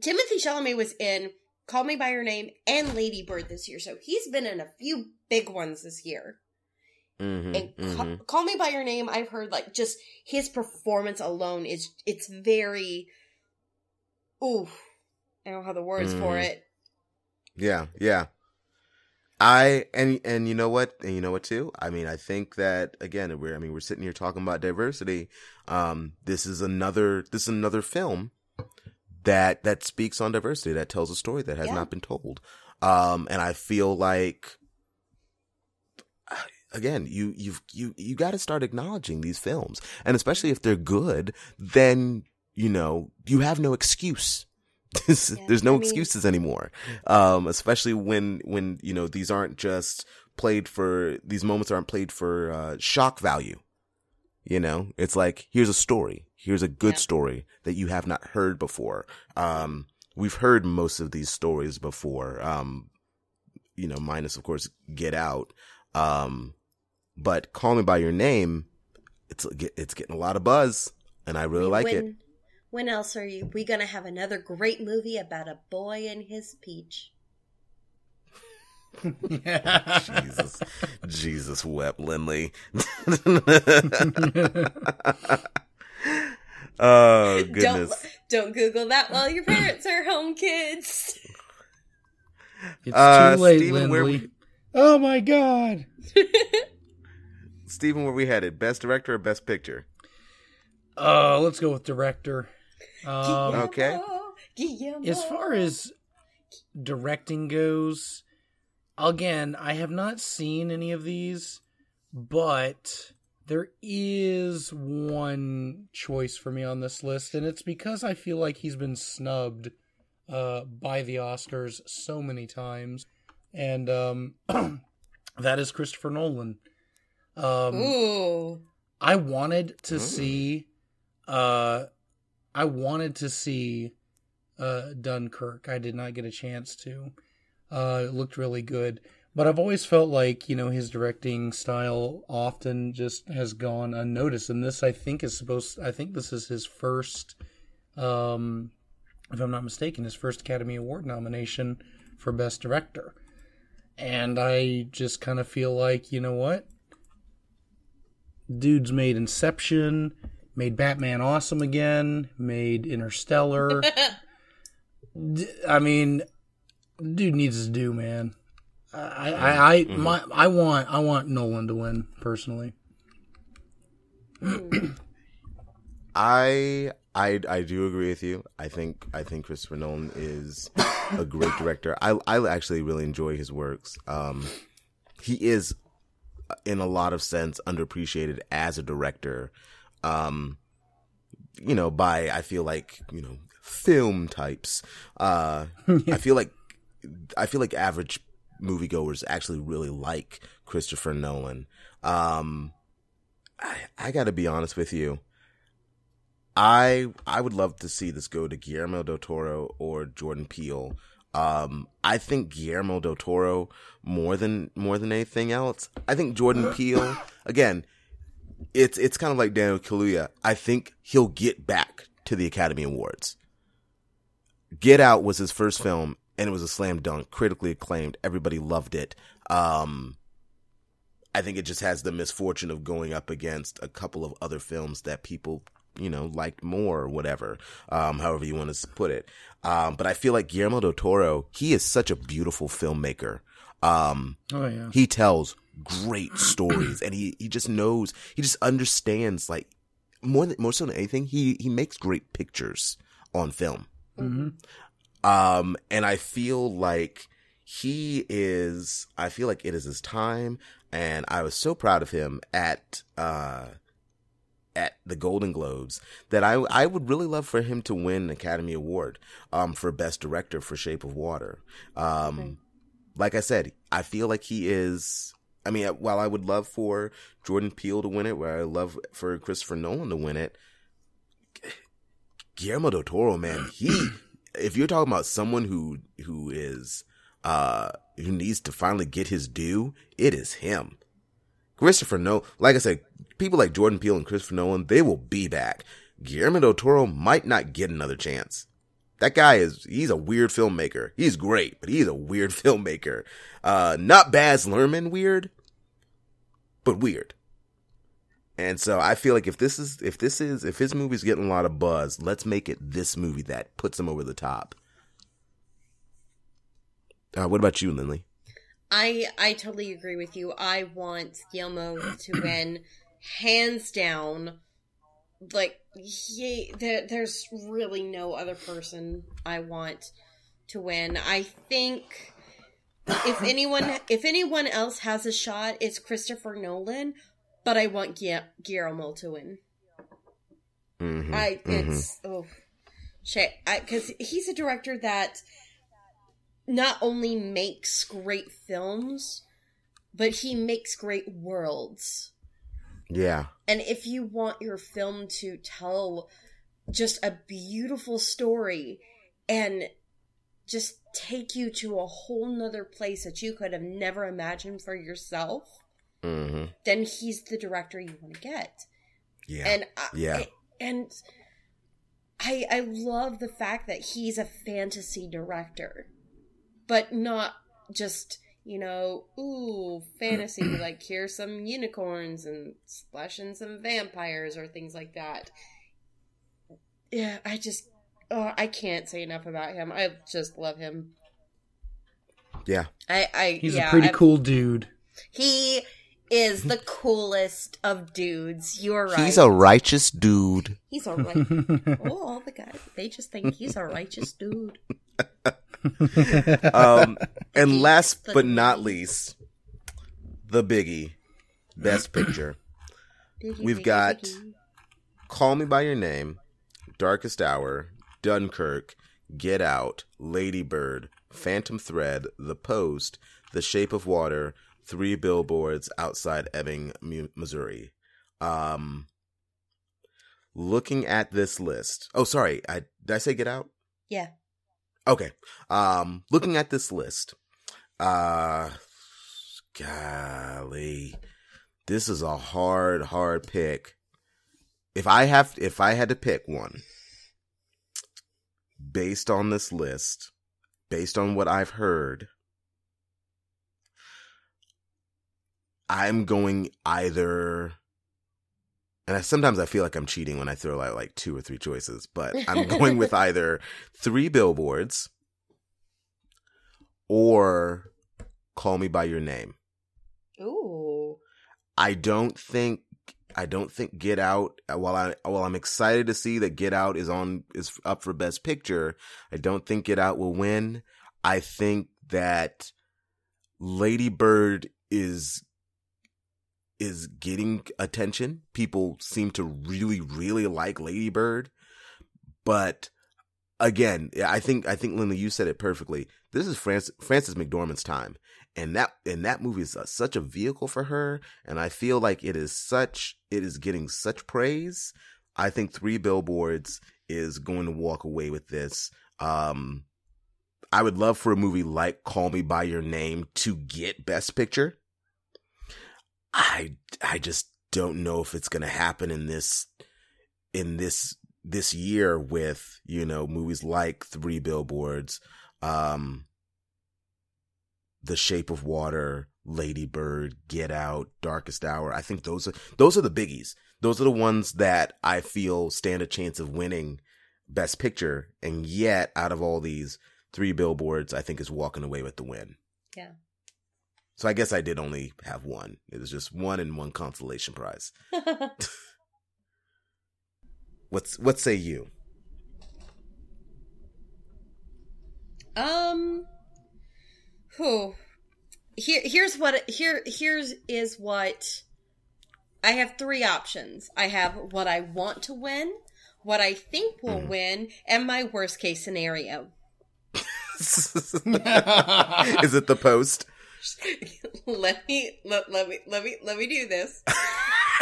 Timothée Chalamet was in Call Me by Your Name and Lady Bird this year, so he's been in a few big ones this year. Mhm, And mhm. Call Me by Your Name, I've heard like just his performance alone is it's very ooh. I don't have the words for Mhm. it. Yeah, yeah. I and and you know what? And you know what too? I mean, I think that again, we're I mean, we're sitting here talking about diversity. Um this is another this is another film that that speaks on diversity, that tells a story that has Yeah. not been told. Um and I feel like again, you you've you you got to start acknowledging these films. And especially if they're good, then you know, you have no excuse. There's, Yeah, there's no I mean- excuses anymore. Um especially when when you know these aren't just played for these moments aren't played for uh shock value. You know it's like here's a story. Here's a good Yeah. story that you have not heard before. Um we've heard most of these stories before. Um you know minus of course get out. Um but call me by your name it's it's getting a lot of buzz and i really like when, it When else are you we gonna have another great movie about a boy and his peach? Jesus, Jesus wept Lindley. oh Don't goodness. don't Google that while your parents are home, kids. It's Uh, too late, Steven, where Lindley. we- Oh my god. Stephen, where we headed? Best director or best picture? Uh, let's go with director. Um, Okay. Guillermo. as far as directing goes, again, I have not seen any of these, but there is one choice for me on this list, and it's because I feel like he's been snubbed uh, by the Oscars so many times, and um, that is Christopher Nolan. Um, Ooh. I wanted to Mm. see uh I wanted to see uh Dunkirk. I did not get a chance to. Uh it looked really good. But I've always felt like, you know, his directing style often just has gone unnoticed. And this I think is supposed I think this is his first um if I'm not mistaken, his first Academy Award nomination for Best Director. And I just kind of feel like, you know what? dude's made Inception, made Batman awesome again, made Interstellar. D- I mean, dude needs his due, man. I, I, I, my, I want, I want Nolan to win personally. I I I do agree with you. I think I think Christopher Nolan is a great director. I I actually really enjoy his works. Um, he is, in a lot of sense, underappreciated as a director. Um, you know, by I feel like you know film types. Uh, I feel like I feel like average moviegoers actually really like Christopher Nolan. Um, I I got to be honest with you. I I would love to see this go to Guillermo del Toro or Jordan Peele. Um, I think Guillermo del Toro more than more than anything else. I think Jordan Peele again. It's it's kind of like Daniel Kaluuya. I think he'll get back to the Academy Awards. Get Out was his first film, and it was a slam dunk, critically acclaimed. Everybody loved it. Um, I think it just has the misfortune of going up against a couple of other films that people, you know, liked more or whatever, um, however you want to put it. Um, but I feel like Guillermo del Toro, he is such a beautiful filmmaker. Um, Oh yeah. he tells great stories and he, he just knows, he just understands like more than, more so than anything, he, he makes great pictures on film. hmm Um, and I feel like he is, I feel like it is his time. And I was so proud of him at, uh, at the Golden Globes that I, I would really love for him to win an Academy Award, um, for Best Director for Shape of Water. Um, Okay. like I said, I feel like he is, I mean, while I would love for Jordan Peele to win it, where I love for Christopher Nolan to win it, Guillermo del Toro, man, he, if you're talking about someone who, who is, uh, who needs to finally get his due, it is him. Christopher Nolan, like I said, people like Jordan Peele and Christopher Nolan, they will be back. Guillermo del Toro might not get another chance. That guy is, he's a weird filmmaker. He's great, but he's a weird filmmaker. Uh, not Baz Luhrmann weird, but weird. And so I feel like if this is, if this is, if his movie's getting a lot of buzz, let's make it this movie that puts him over the top. Uh, what about you, Lindley? I I totally agree with you. I want Guillermo to win, hands down. Like, he, there, there's really no other person I want to win. I think if anyone if anyone else has a shot, it's Christopher Nolan. But I want Gu- Guillermo to win. Mm-hmm, I it's oh shit because he's a director that not only makes great films, but he makes great worlds. yeah, And if you want your film to tell just a beautiful story and just take you to a whole nother place that you could have never imagined for yourself, mm-hmm, then he's the director you want to get. yeah, and I, Yeah. and I I love the fact that he's a fantasy director, but not just you know ooh fantasy like here's some unicorns and splashing some vampires or things like that. Yeah, I just oh, I can't say enough about him. I just love him. yeah. I I He's yeah, a pretty I've- cool dude. He is the coolest of dudes. You're right. He's a righteous dude. He's all right. oh, all the guys, they just think he's a righteous dude. Um, and last the but not least, the biggie, best picture. Biggie, We've biggie, got- biggie. Call Me by Your Name, Darkest Hour, Dunkirk, Get Out, Lady Bird, Phantom Thread, The Post, The Shape of Water, Three Billboards Outside Ebbing, Missouri. Um, looking at this list. Oh, sorry. I did I say Get Out? Yeah. Okay. Um, looking at this list, uh, golly, this is a hard, hard pick. If I have, if I had to pick one based on this list, based on what I've heard, I'm going either, and I, sometimes I feel like I'm cheating when I throw out like two or three choices, but I'm going with either three billboards or call me by your name. Ooh. I don't think I don't think Get Out uh, while I while I'm excited to see that Get Out is on is up for best picture, I don't think Get Out will win. I think that Lady Bird is is getting attention. People seem to really really like Lady Bird. But again, I think I think Linda you said it perfectly. This is Frances Frances McDormand's time and that and that movie is uh, such a vehicle for her and i feel like it is such it is getting such praise. I think three billboards is going to walk away with this. Um i would love for a movie like call me by your name to get best picture. I i just don't know if it's going to happen in this in this this year with you know movies like three billboards. Um the Shape of Water, Lady Bird, Get Out, Darkest Hour. I think those are those are the biggies. Those are the ones that I feel stand a chance of winning Best Picture. And yet, out of all these, Three Billboards, I think is walking away with the win. Yeah. So I guess I did only have one. It was just one and one consolation prize. What's what say you? Um, who? Here, here's what. Here, here's is what. I have three options. I have what I want to win, what I think will Mhm. win, and my worst case scenario. Is it the post? let me let, let me let me let me do this.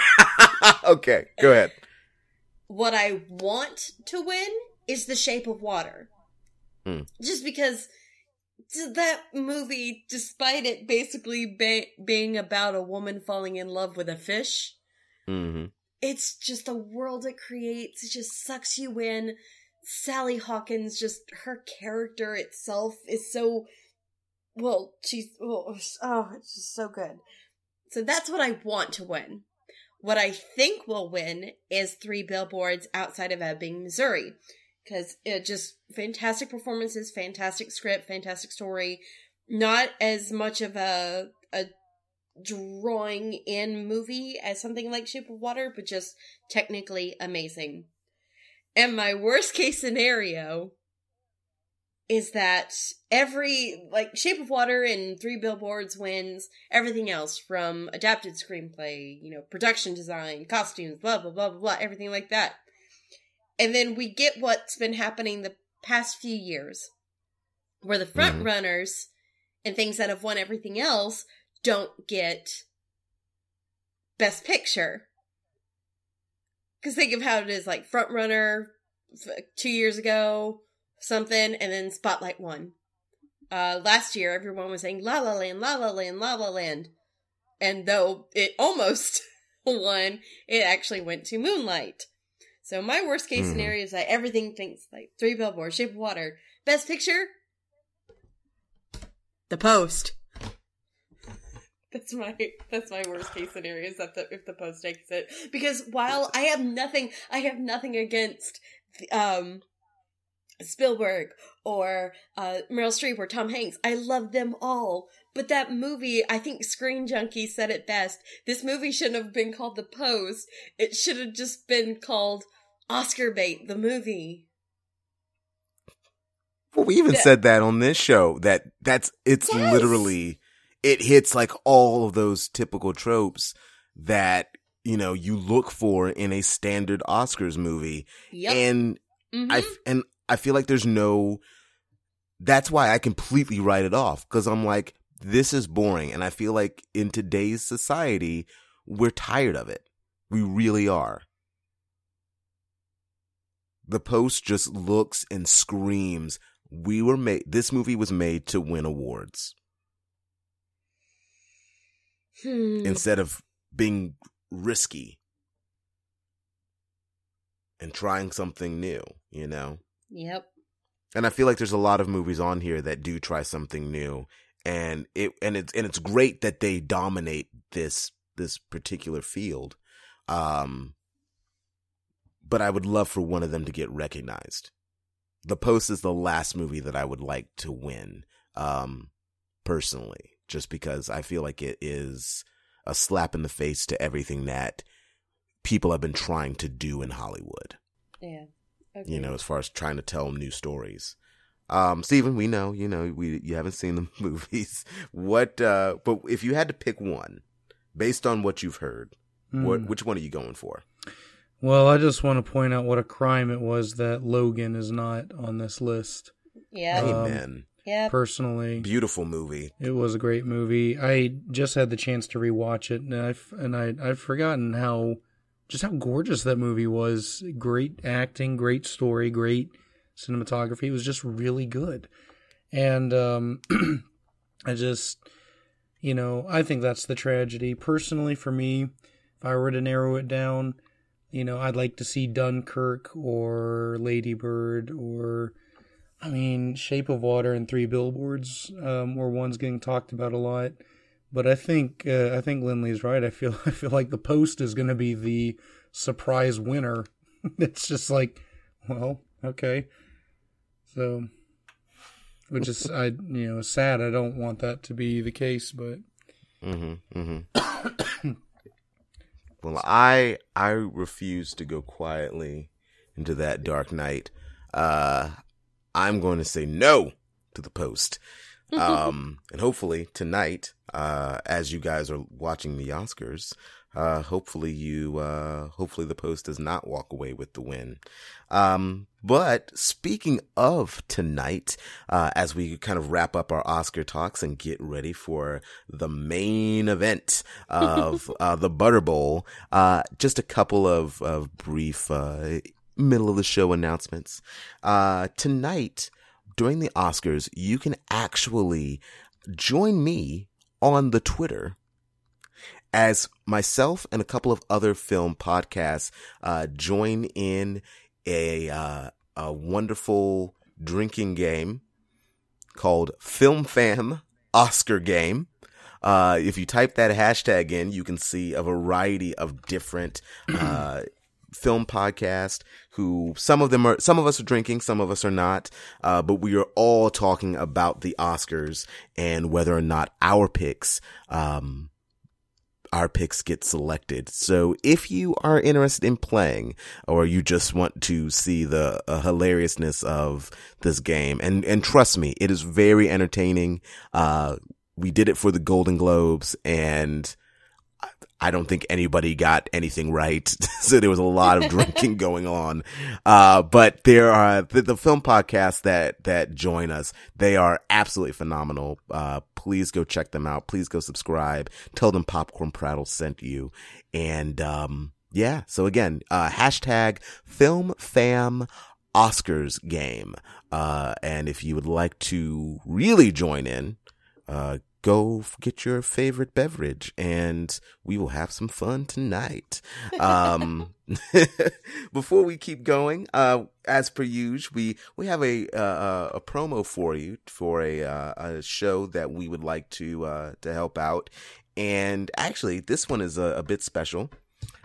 okay, go ahead. What I want to win is The Shape of Water. Hmm. Just because that movie, despite it basically be- being about a woman falling in love with a fish, hmm it's just the world it creates. It just sucks you in. Sally Hawkins, just her character itself is so well. She's oh, oh, it's just so good. So that's what I want to win. What I think will win is three billboards outside of Ebbing, Missouri, because it just fantastic performances, fantastic script, fantastic story. Not as much of a a drawing in movie as something like Shape of Water, but just technically amazing. And my worst case scenario is that every like Shape of Water and Three Billboards wins everything else from adapted screenplay, you know, production design, costumes, blah blah blah blah blah, everything like that. And then we get what's been happening the past few years, where the front Mhm. runners and things that have won everything else don't get Best Picture. Because think of how it is like front runner two years ago, something, and then Spotlight won. Uh, last year, everyone was saying La La Land, La La Land, La La Land, and though it almost won, it actually went to Moonlight. So my worst case Mhm. scenario is that everything thinks like Three Billboards, Shape of Water, Best Picture, The Post. That's my that's my worst case scenario is that the, if the post takes it because while I have nothing I have nothing against um Spielberg or uh Meryl Streep or Tom Hanks I love them all but that movie I think Screen Junkie said it best this movie shouldn't have been called The Post it should have just been called Oscar Bait the movie Well, we even Yeah. said that on this show that that's it's Yes. literally it hits like all of those typical tropes that you know you look for in a standard Oscars movie, yep and Mhm. I and I feel like there's no. That's why I completely write it off because I'm like this is boring, and I feel like in today's society we're tired of it. We really are. The post just looks and screams. We were made. This movie was made to win awards Hmm. instead of being risky and trying something new. You know. yep and I feel like there's a lot of movies on here that do try something new, and it and it's and it's great that they dominate this this particular field. Um, but I would love for one of them to get recognized. The Post is the last movie that I would like to win, um, personally, just because I feel like it is a slap in the face to everything that people have been trying to do in Hollywood yeah you know, as far as trying to tell new stories. Um, Steven, we know, you know, we you haven't seen the movies. What uh but if you had to pick one based on what you've heard, what Hmm. which one are you going for? Well, I just want to point out what a crime it was that Logan is not on this list. yeah Um, Amen. yeah Personally, Beautiful movie. it was a great movie. I just had the chance to rewatch it, and I've and I I've forgotten how just how gorgeous that movie was. Great acting, great story, great cinematography. Was just really good, and um, I just you know I think that's the tragedy. Personally, for me, if I were to narrow it down, you know, I'd like to see Dunkirk or Lady Bird or I mean, Shape of Water and Three Billboards um, were ones getting talked about a lot. But I think uh, I think Lindley's right. I feel I feel like the Post is going to be the surprise winner. it's just like, well, okay. So, which is I you know sad. I don't want that to be the case, but Mm-hmm. Mm-hmm. well, I I refuse to go quietly into that dark night. Uh, I'm going to say no to the post. Um, and hopefully tonight, uh, as you guys are watching the Oscars, uh, hopefully you, uh, hopefully the post does not walk away with the win. Um, but speaking of tonight, uh, as we kind of wrap up our Oscar talks and get ready for the main event of, uh, the Butter Bowl, uh, just a couple of, of brief, uh, middle of the show announcements. Uh, tonight, during the Oscars, you can actually join me on the Twitter as myself and a couple of other film podcasts uh, join in a uh, a wonderful drinking game called Film Fam Oscar Game. Uh, if you type that hashtag in, you can see a variety of different uh, film podcast who some of them are some of us are drinking some of us are not uh, but we are all talking about the oscars and whether or not our picks um our picks get selected. So if you are interested in playing or you just want to see the uh, hilariousness of this game and and trust me, it is very entertaining. Uh we did it for the Golden Globes and I don't think anybody got anything right. so there was a lot of drinking going on. Uh, but there are the, the, film podcasts that, that join us. They are absolutely phenomenal. Uh, please go check them out. Please go subscribe. Tell them Popcorn Prattle sent you. And, um, yeah. So again, uh, hashtag film fam Oscars game. Uh, and if you would like to really join in, uh, go get your favorite beverage and we will have some fun tonight. Um, before we keep going, uh, as per usual, we, we have a, uh, a promo for you for a, uh, a show that we would like to, uh, to help out. And actually, this one is a, a bit special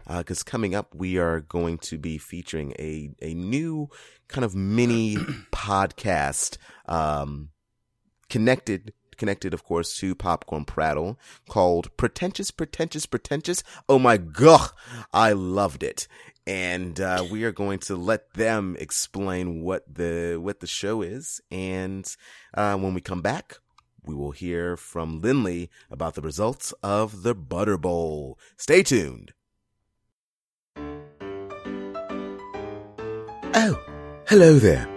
because uh, coming up, we are going to be featuring a, a new kind of mini podcast um, connected connected, of course, to Popcorn Prattle called Pretentious, Pretentious, Pretentious. Oh my God. I loved it. And, uh, we are going to let them explain what the, what the show is. And, uh, when we come back, we will hear from Lindley about the results of the Butter Bowl. Stay tuned. Oh, hello there.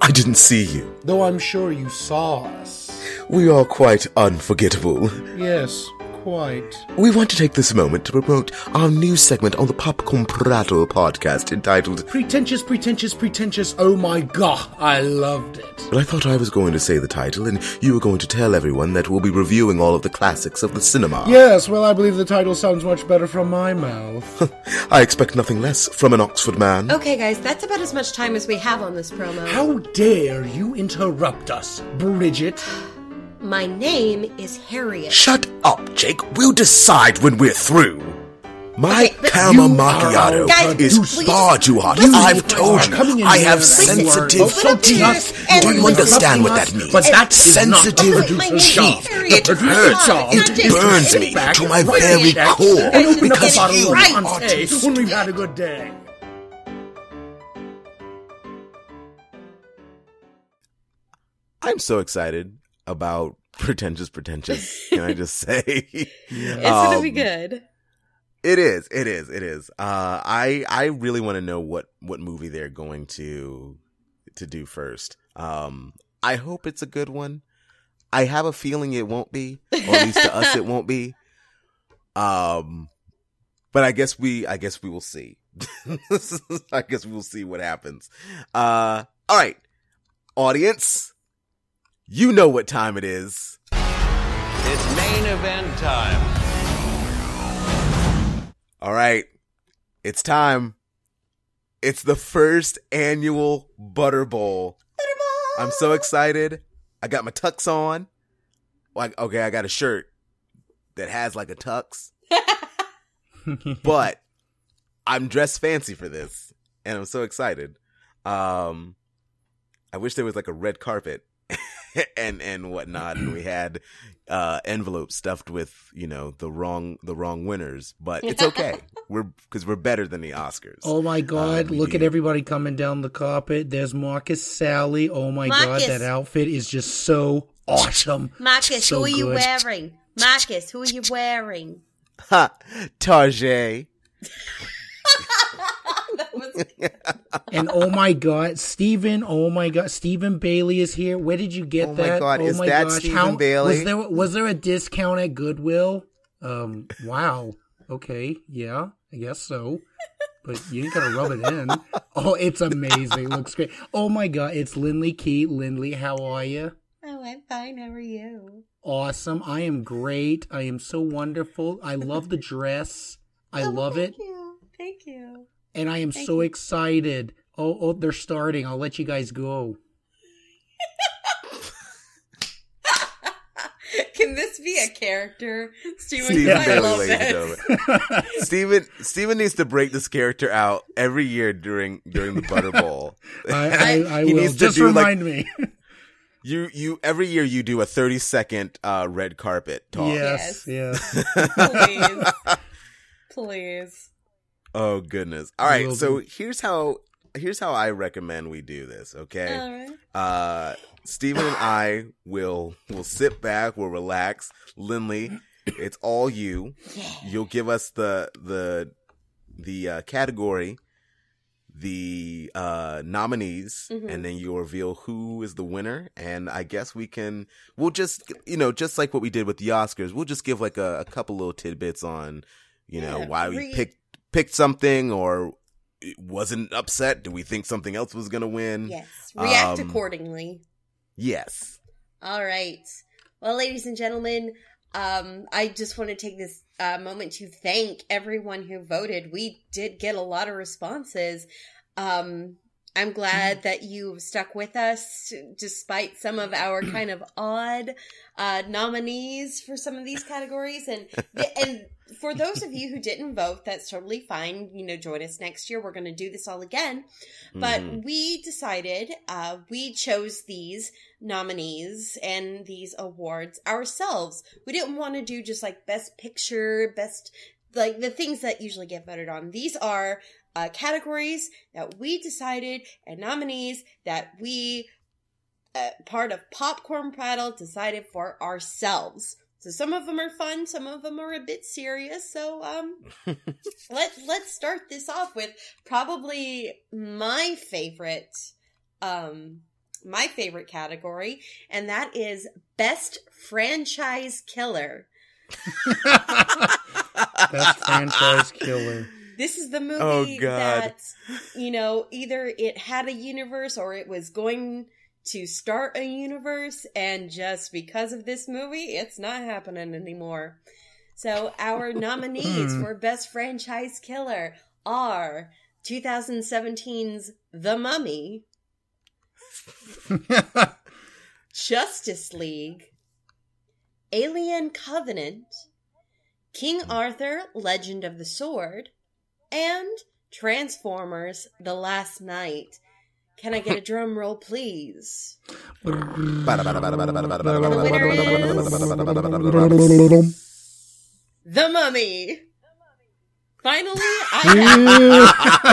I didn't see you. Though I'm sure you saw us. We are quite unforgettable. Yes, quite. We want to take this moment to promote our new segment on the Popcorn Prattle podcast entitled Pretentious, Pretentious, Pretentious. Oh my god, I loved it. But I thought I was going to say the title and you were going to tell everyone that we'll be reviewing all of the classics of the cinema. Yes, well, I believe the title sounds much better from my mouth. I expect nothing less from an Oxford man. Okay, guys, that's about as much time as we have on this promo. How dare you interrupt us, Bridget? My name is Harriet. Shut up, Jake. We'll decide when we're through. My okay, caramel macchiato guys, is far too hot. Listen, I've told you, I have sensitive teeth. Do you understand what that means? But that's sensitive teeth. It hurts. It burns me to my very core because you are when we've had a good day. I'm so excited about pretentious pretentious can i just say? It's gonna be um, good. it is it is it is. Uh i i really want to know what what movie they're going to to do first. Um i hope it's a good one. I have a feeling it won't be or at least to us it won't be. Um but i guess we i guess we will see. I guess we'll see what happens. Uh all right. Audience you know what time it is. It's main event time. All right. It's time. It's the first annual Butter Bowl. Butter Bowl. I'm so excited. I got my tux on. Like, okay, I got a shirt that has like a tux. but I'm dressed fancy for this and I'm so excited. Um I wish there was like a red carpet and and whatnot, and we had uh, envelopes stuffed with you know the wrong the wrong winners. But it's okay. we're because we're better than the Oscars. Oh my God! we Look do. at everybody coming down the carpet. There's Marcus Sally. Oh my Marcus. God, that outfit is just so awesome. Marcus, So who are you good. wearing? Marcus, who are you wearing? Ha, Tarjay. That was And oh my God, Stephen! Oh my God, Stephen Bailey is here. Where did you get that? Oh my? God, oh is my that gosh, Stephen how, Bailey? Was there was there a discount at Goodwill? Um, wow. Okay, yeah, I guess so. But you ain't gotta rub it in. Oh, it's amazing. Looks great. Oh my God, it's Lindley Key. Lindley, how are you? Oh, I'm fine. How are you? Awesome. I am great. I am so wonderful. I love the dress. I Oh, love it. thank You. Thank you. And I am Thank so you. excited. Oh, oh, they're starting. I'll let you guys go. Can this be a character, Steven? Stephen Bailey, love ladies and gentlemen. Steven Steven needs to break this character out every year during during the Butter Bowl. I, I, I He will. needs to Just do, like, remind me. You you every year you do a thirty second uh, red carpet talk. yes, yes. Please. Please. Oh goodness. All right. So do. here's how here's how I recommend we do this. Okay. All right. Uh, Steven and I will will sit back. We'll relax. Lindley, it's all you. Yeah. You'll give us the the the uh, category, the uh, nominees, Mhm. and then you'll reveal who is the winner. And I guess we can. We'll just you know just like what we did with the Oscars. We'll just give like a, a couple little tidbits on you know Yeah, why we re- picked picked something or wasn't upset. Do we think something else was gonna win? Yes. React Um, accordingly. Yes. All right. Well, ladies and gentlemen, um, I just want to take this uh, moment to thank everyone who voted. We did get a lot of responses. Um, I'm glad that you stuck with us despite some of our kind of odd uh, nominees for some of these categories. And and for those of you who didn't vote, that's totally fine. You know, join us next year. We're going to do this all again. But Mhm. we decided, uh, we chose these nominees and these awards ourselves. We didn't want to do just like best picture, best, like the things that usually get voted on. These are uh, categories that we decided and nominees that we, uh, part of Popcorn Prattle, decided for ourselves. So some of them are fun, some of them are a bit serious. So um, let let's start this off with probably my favorite um my favorite category and that is best franchise killer Best franchise killer. This is the movie Oh, that you know either it had a universe or it was going to start a universe and just because of this movie it's not happening anymore so our nominees Hmm. for best franchise killer are 2017's the mummy Justice League, Alien Covenant, King Arthur, Legend of the Sword, and Transformers The Last Knight. Can I get a drum roll, please? The Mummy! Finally, I have,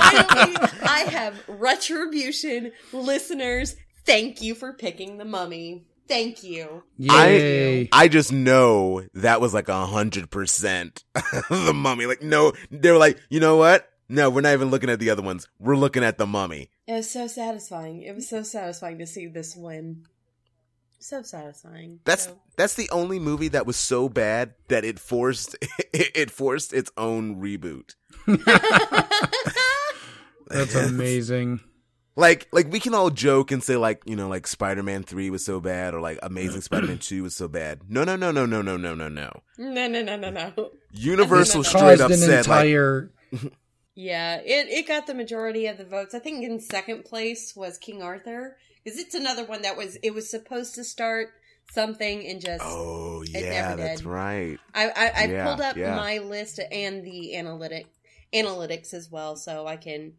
finally, I have retribution. Listeners, thank you for picking The Mummy. Thank you. Yay. I just know that was like a hundred percent the mummy. Like, no, they were like, you know what? No, we're not even looking at the other ones. We're looking at the mummy. It was so satisfying. It was so satisfying to see this win. So satisfying. That's So- that's the only movie that was so bad that it forced it forced its own reboot. That's amazing. Like like we can all joke and say like, you know, like Spider-Man 3 was so bad or like Amazing Spider-Man 2 was so bad. No, no, no, no, no, no, no, no, no. no, no, no, no, no. Universal Caused straight Caused up an said like entire. Yeah, it, it got the majority of the votes. I think in second place was King Arthur because it's another one that was it was supposed to start something and just Oh never yeah, that's did. right. I I, I Yeah, pulled up yeah. my list and the analytic analytics as well, so I can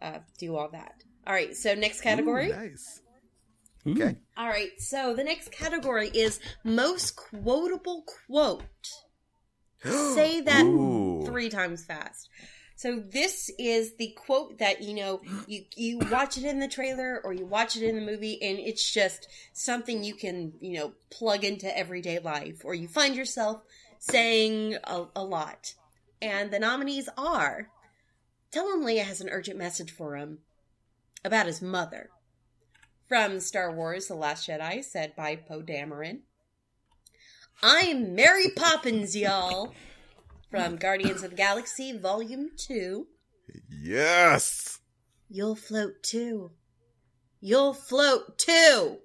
uh, do all that. All right, so next category. Ooh, nice. Okay. All right, so the next category is most quotable quote. Say that Ooh. three times fast. So this is the quote that you know you you watch it in the trailer or you watch it in the movie and it's just something you can you know plug into everyday life or you find yourself saying a, a lot. And the nominees are Tell him Leia has an urgent message for him about his mother. From Star Wars The Last Jedi, said by Poe Dameron. I'm Mary Poppins, y'all. From Guardians of the Galaxy Volume 2. Yes. You'll float too. You'll float too.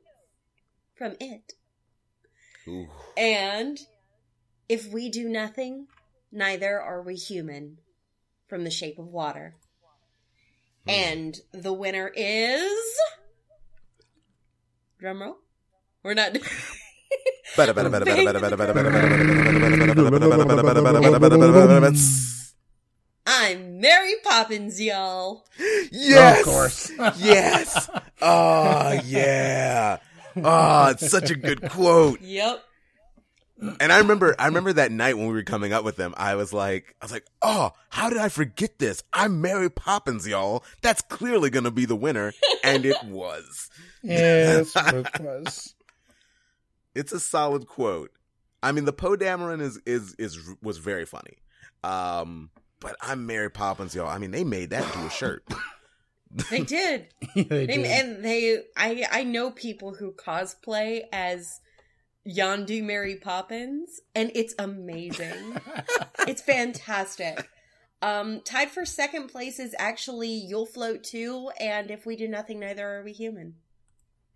From It. Ooh. And if we do nothing, neither are we human. From The Shape of Water. Mm. And the winner is. Drumroll? We're not. Better, better, better, better, better, better, better, better, better, better, better, better, better, better, better, better, better, better, better. I'm Mary Poppins, y'all. Yes. Of course. Yes. Oh, yeah. Oh, it's such a good quote. Yep. And I remember, I remember that night when we were coming up with them, I was like, I was like, oh, how did I forget this? I'm Mary Poppins, y'all. That's clearly gonna be the winner. And it was. Yes, it was. It's a solid quote. I mean, the Poe Dameron is, is, is, was very funny. Um, but I'm Mary Poppins, y'all. I mean, they made that into a shirt. They did. they They, did. and they, I, I know people who cosplay as Yondu Mary Poppins, and it's amazing. it's fantastic. Um, tied for second place is actually You'll Float Too, and If We Do Nothing, Neither Are We Human.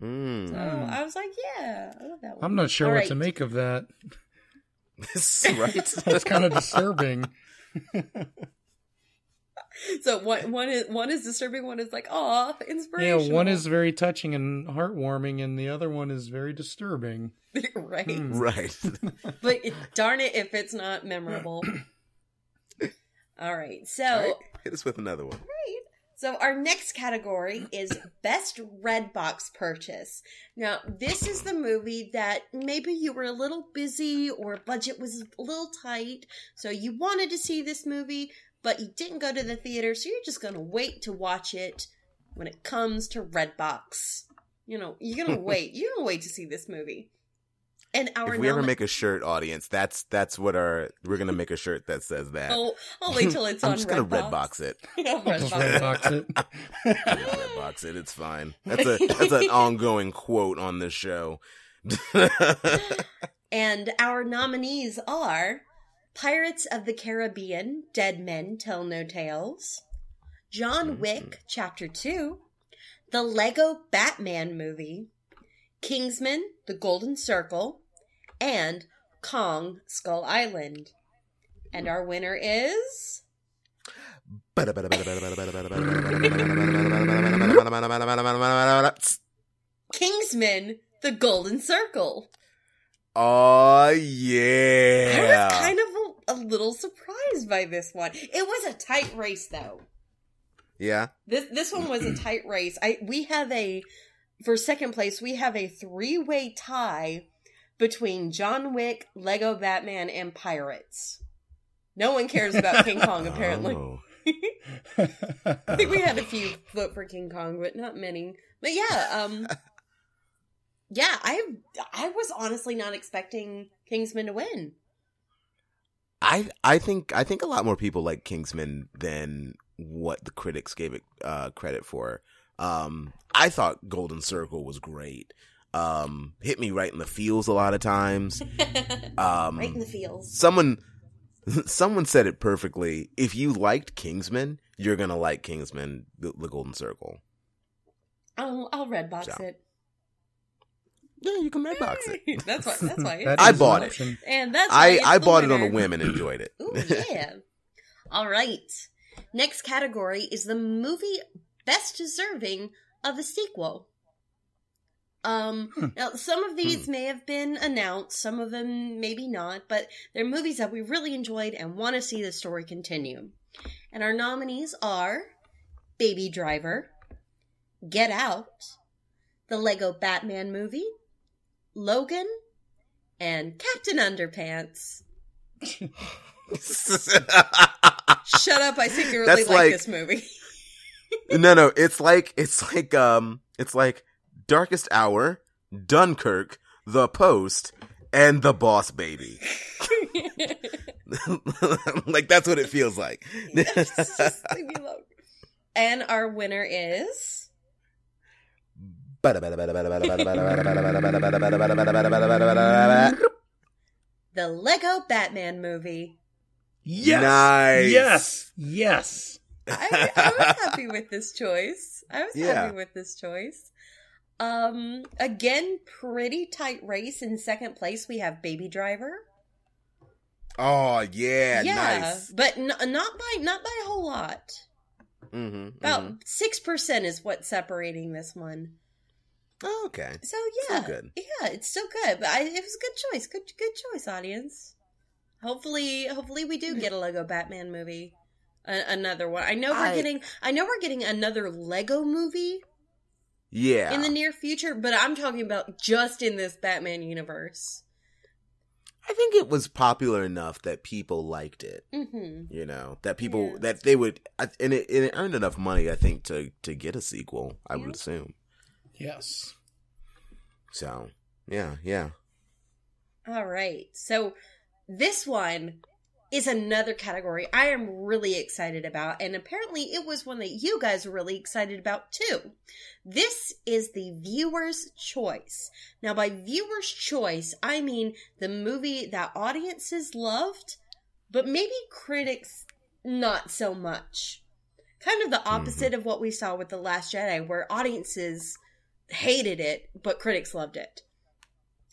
So Mm. I was like, yeah, I love that one. I'm not sure All what right. to make of that. right? That's kind of disturbing. So one, one is one is disturbing. One is like, oh, Yeah, one is very touching and heartwarming, and the other one is very disturbing. right, Hmm. right. but it, darn it if it's not memorable. All right, so All right, hit us with another one. Right. So our next category is best red box purchase. Now, this is the movie that maybe you were a little busy or budget was a little tight, so you wanted to see this movie, but you didn't go to the theater, so you're just going to wait to watch it when it comes to Redbox. You know, you're going to wait. You're going to wait to see this movie. And our If we ever make a shirt, audience, that's that's what our we're gonna make a shirt that says that. Oh, I'll wait till it's I'm on just gonna Redbox. redbox it. I'll Just Redbox it. Redbox it. redbox it. It's fine. That's a that's an ongoing quote on this show. And our nominees are Pirates of the Caribbean, Dead Men Tell No Tales, John mm-hmm. Wick, Chapter 2, the Lego Batman movie, Kingsman, The Golden Circle, and Kong Skull Island. And our winner is. Kingsman, The Golden Circle. Oh I was kind of a, a little surprised by this one. It was a tight race, though. yeah. This this one was a tight race. I we have a for second place we have a three way tie between John Wick, Lego Batman, and Pirates. No one cares about King Kong apparently. Oh. I think we had a few vote for King Kong, but not many. But yeah, um Yeah, I I was honestly not expecting Kingsman to win. I I think I think a lot more people like Kingsman than what the critics gave it uh, credit for. Um, I thought Golden Circle was great. Um, hit me right in the feels a lot of times. Um, right in the feels. someone someone said it perfectly. If you liked Kingsman, you're gonna like Kingsman, the, the Golden Circle. I'll I'll red box So. it. Yeah, you can redbox it. that's why that's why. That I is an bought it. and that's why I I the bought it on a whim and enjoyed it. Ooh, yeah. All right. Next category is the movie best deserving of a sequel. Um, Hmm. now some of these may have been announced, some of them maybe not, but they're movies that we really enjoyed and want to see the story continue. And our nominees are Baby Driver, Get Out, the Lego Batman movie, Logan, and Captain Underpants. Shut up! I secretly like, like- this movie. no, no, it's like it's like um, it's like Darkest Hour, Dunkirk, The Post, and The Boss Baby. like that's what it feels like. It's just leave me alone. And our winner is the Lego Batman movie. Yes. Nice. Yes. Yes. I, I was happy with this choice. I was Yeah. happy with this choice. Um, again, pretty tight race. In second place, we have Baby Driver. oh yeah, nice. but n- not by not by a whole lot. Mm-hmm, About 6 percent is what's separating this one. Oh, okay. So yeah, Still good. yeah, it's still good. But I, it was a good choice. Good, good choice, audience. Hopefully, hopefully we do get a Lego Batman movie, a- another one. I know we're I- getting, I know we're getting another Lego movie Yeah. in the near future, but I'm talking about just in this Batman universe. I think it was popular enough that people liked it. hmm You know that people Yeah. that they would, and it, and it earned enough money, I think, to to get a sequel. I Yeah. would assume. Yes. So yeah, yeah. All right, so this one is another category I am really excited about, and apparently it was one that you guys were really excited about too. This is the viewer's choice. Now, by viewer's choice, I mean the movie that audiences loved, but maybe critics not so much. Kind of the mm-hmm. opposite of what we saw with The Last Jedi, where audiences hated it, but critics loved it.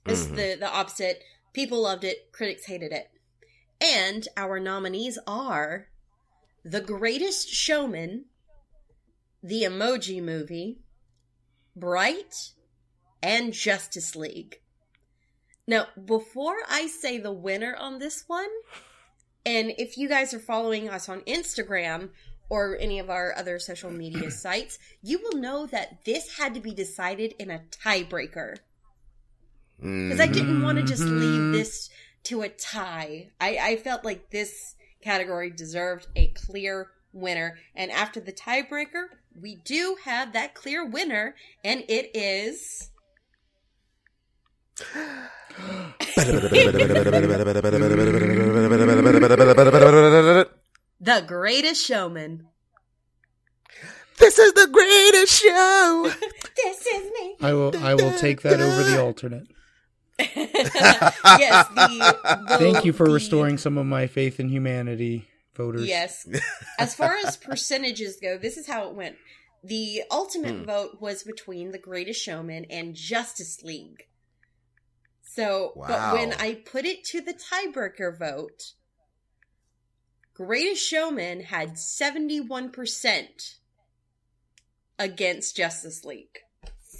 It's Mhm. the, the opposite. People loved it, critics hated it. And our nominees are The Greatest Showman, The Emoji Movie, Bright, and Justice League. Now, before I say the winner on this one, and if you guys are following us on Instagram or any of our other social media sites, you will know that this had to be decided in a tiebreaker. Because I didn't want to just leave mm-hmm. this to a tie. I, I felt like this category deserved a clear winner, and after the tiebreaker, we do have that clear winner, and it is The Greatest Showman. This is the greatest show. This is me. I will. I will take that over the alternate. yes, the, the Thank you for the- restoring some of my faith in humanity, voters. Yes. As far as percentages go, this is how it went. The ultimate Hmm. vote was between The Greatest Showman and Justice League. So, but when I put it to the tiebreaker vote, Greatest Showman had 71% against Justice League.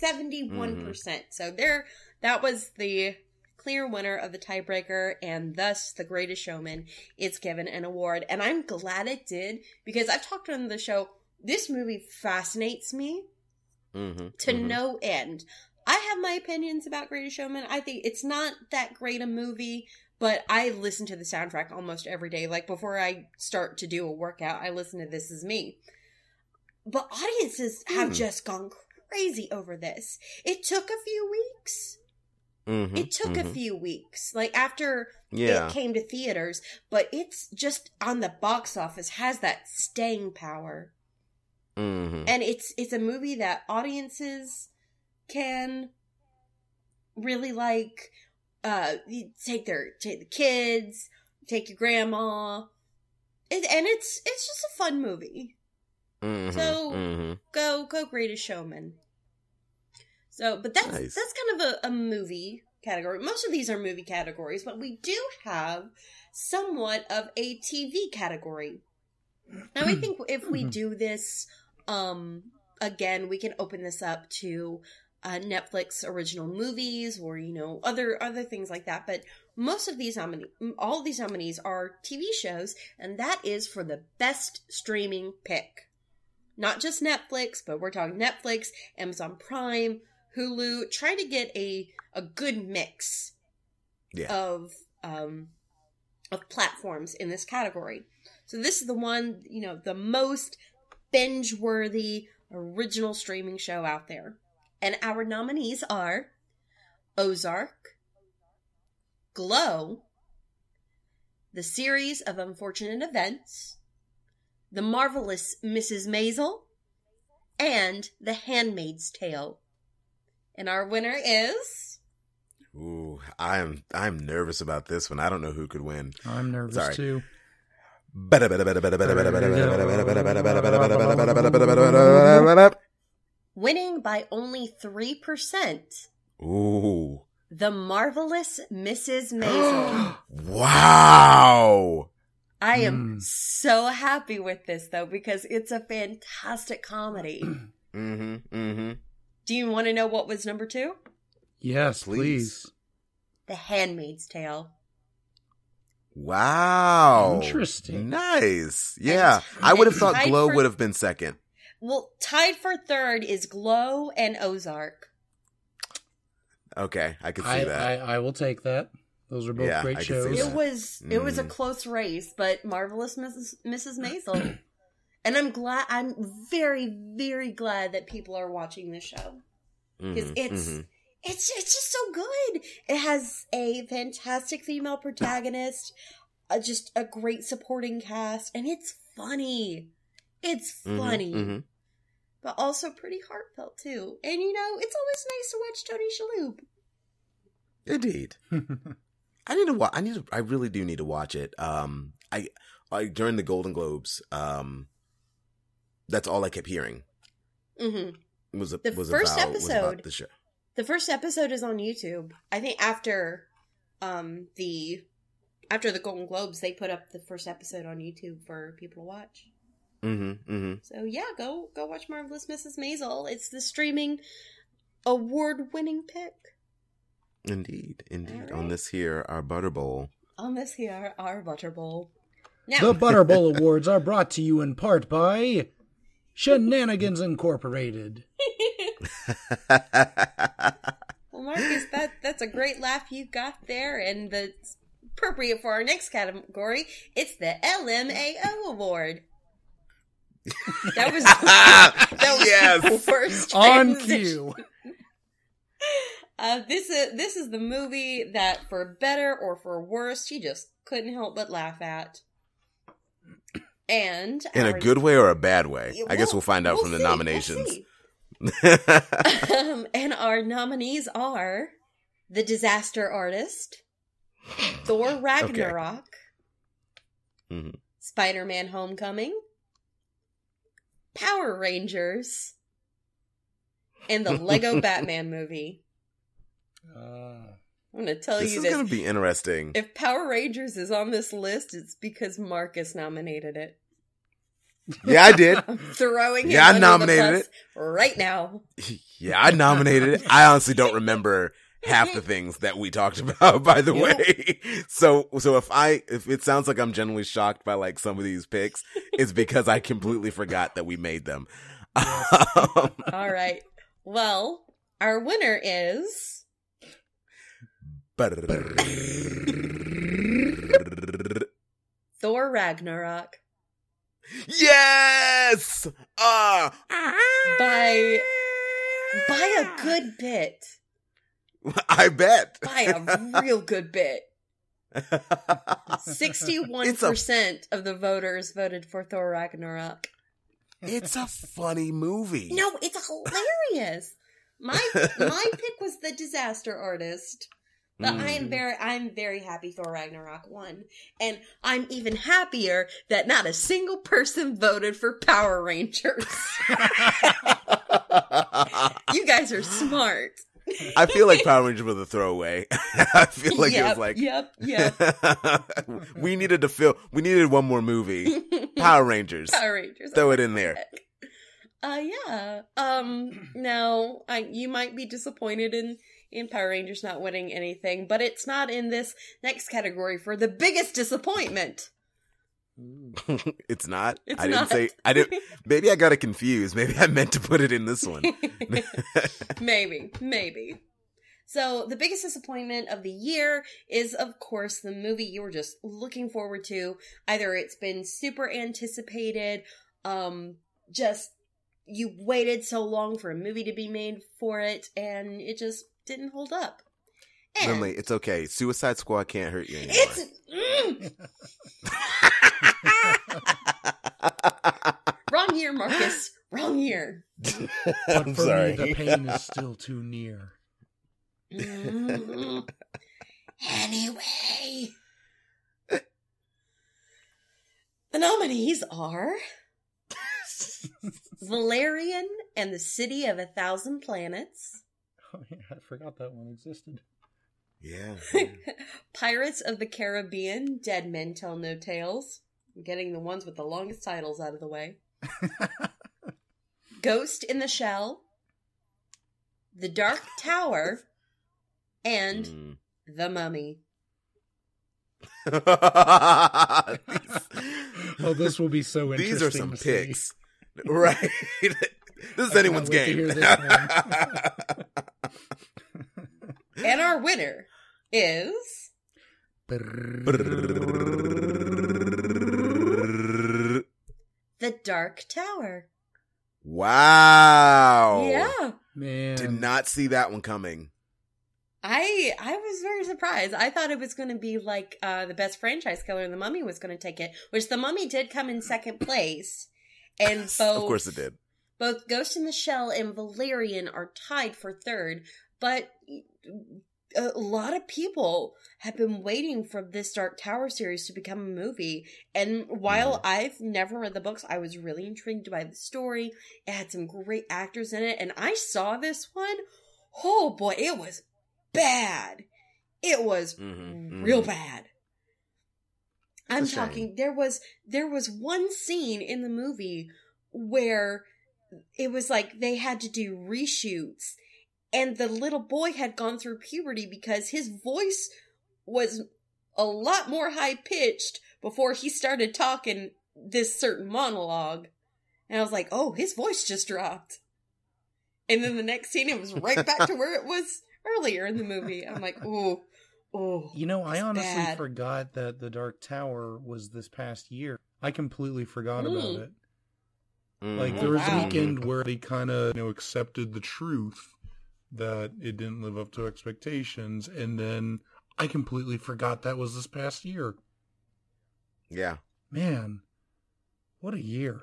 71%. percent. So there that was the clear winner of the tiebreaker and thus the greatest showman is given an award. And i'm glad it did because i've talked on the show this movie fascinates me Mm-hmm, to no end. I have my opinions about greatest showman. I think it's not that great a movie but i listen to the soundtrack almost every day. Like before i start to do a workout i listen to this is me. But audiences have Hmm. just gone crazy over this. It took a few weeks. Mm-hmm, it took a few weeks. Like after Yeah. it came to theaters but it's just on the box office has that staying power. Mm-hmm. and it's it's a movie that audiences can really like uh you take their take the kids take your grandma it, and it's it's just a fun movie Mm-hmm. So- mm-hmm. go go greatest showman so but that's Nice. that's kind of a, a movie category most of these are movie categories but we do have somewhat of a tv category now i think if we do this um again we can open this up to uh, netflix original movies or you know other other things like that but most of these nominees all of these nominees are tv shows and that is for the best streaming pick not just Netflix, but we're talking Netflix, Amazon Prime, Hulu try to get a a good mix Yeah. of um of platforms in this category. So this is the one, you know, the most binge worthy original streaming show out there. And our nominees are Ozark, Glow, The Series of Unfortunate Events, The Marvelous Mrs. Maisel, and The Handmaid's Tale. And our winner is Ooh, I'm I'm nervous about this one. I don't know who could win. I'm nervous Sorry. too. Winning by only 3%. Ooh. The Marvelous Mrs. Maisel. wow. I am Hmm. so happy with this though because it's a fantastic comedy. Mm-hmm. Mm-hmm. Do you want to know what was number 2? Yes, Please. please. The Handmaid's Tale. Wow. Interesting. Nice. Yeah. And- I would have thought Glow for- would have been second. Well, tied for third is Glow and Ozark. Okay. I could see I, that. I I will take that. Those are both Yeah, great I can see shows. that. It was it was a Mm. close race, but Marvelous Mrs. Mrs. Maisel. and I'm glad I'm very very glad that people are watching this show. because Mhm, it's mhm. it's it's just so good. It has a fantastic female protagonist, uh, just a great supporting cast, and it's funny. It's Mhm, funny, mhm. But also pretty heartfelt too. And you know, it's always nice to watch Tony Shalhoub. Indeed. I need to watch. I need to. I really do need to watch it. Um, I, I during the Golden Globes. Um, that's all I kept hearing Mm-hmm. was The was first about, was about episode- the show. The first episode is on YouTube. I think after um the after the Golden Globes, they put up the first episode on YouTube for people to watch. Mm-hmm. Mm-hmm. So yeah, go go watch Marvelous Mrs. Maisel. It's the streaming award winning pick Indeed, indeed. All right. On this here, our butter bowl. on this here our butter bowl. Now the Butter Bowl Awards are brought to you in part by Shenanigans Incorporated. well, Marcus, that that's a great laugh you got there, and that's appropriate for our next category. It's the LMAO award. That was that was Yes. the worst On cue. Uh, this is this is the movie that, for better or for worse, you just couldn't help but laugh at. And In a good way or a bad way? Yeah, I guess we'll- we'll find out we'll from the see, we'll nominations. see. um, and our nominees are The Disaster Artist, Thor Ragnarok, Mhm. Spider Man Homecoming, Power Rangers, and the Lego Batman movie. Uh, I'm going to tell you this you is this. going to be interesting. If Power Rangers is on this list, it's because Marcus nominated it. yeah, I did. I'm throwing Yeah, I nominated it right now. Yeah, I nominated it. I honestly don't remember half the things that we talked about, by the way. So, so if I, if it sounds like I'm genuinely shocked by like some of these picks, it's because I completely forgot that we made them. All right. Well, our winner is Thor Ragnarok yes, ah, by by a good bit. I bet. By a real good bit. Sixty-one It's a percent of the voters voted for Thor Ragnarok. it's a funny movie. No, it's hilarious. My my pick was the Disaster Artist. But I am Mm. very I'm very happy Thor Ragnarok won. And I'm even happier that not a single person voted for Power Rangers. you guys are smart. I feel like Power Rangers was a throwaway. I feel like it was like Yep, yep. we needed to fill. We needed one more movie. Power Rangers. Power Rangers. Throw it in there. Uh yeah. Um now I you might be disappointed in in Power Rangers not winning anything, but it's not in this next category for the biggest disappointment. it's not. It's I didn't not. say. I didn't. Maybe I got it confused. Maybe I meant to put it in this one. maybe, maybe. So the biggest disappointment of the year is, of course, the movie you were just looking forward to. Either it's been super anticipated, um, just you waited so long for a movie to be made for it, and it just didn't hold up. And Lindley, it's okay. Suicide Squad can't hurt you anymore. it's mm, wrong year, Marcus. Wrong year. But I'm for sorry. me, the pain is still too near. Mm. anyway, the nominees are Valerian and the City of a Thousand Planets, Oh, yeah, I forgot that one existed. yeah. Pirates of the Caribbean, Dead Men Tell No Tales. I'm getting the ones with the longest titles out of the way. Ghost in the Shell, The Dark Tower, and Mm. The Mummy. Oh, this will be so interesting. These are some to see. picks, right? this is I anyone's can't wait to game. And our winner is The Dark Tower. wow. Yeah. Man, Did not see that one coming. I I was very surprised. I thought it was going to be like uh, the best franchise killer, and the Mummy was going to take it, which the Mummy did come in second place, and both of course it did. both Ghost in the Shell and Valerian are tied for third, but a lot of people have been waiting for this Dark Tower series to become a movie. And while I've never read the books, I was really intrigued by the story. It had some great actors in it, and I saw this one. Oh boy, it was bad. It was Mhm, real mhm. bad. I'm It's a shame. talking there was there was one scene in the movie where it was like they had to do reshoots and the little boy had gone through puberty because his voice was a lot more high pitched before he started talking this certain monologue. And I was like, "Oh, his voice just dropped." And then the next scene it was right back to where it was earlier in the movie. I'm like, "Ooh, ooh." You know, I honestly bad. forgot that the Dark Tower was this past year. I completely forgot Mm. about it. Mhm. Like Oh, there was wow. a weekend where they kind of you know accepted the truth that it didn't live up to expectations, and then I completely forgot that was this past year. Yeah, Man, what a year!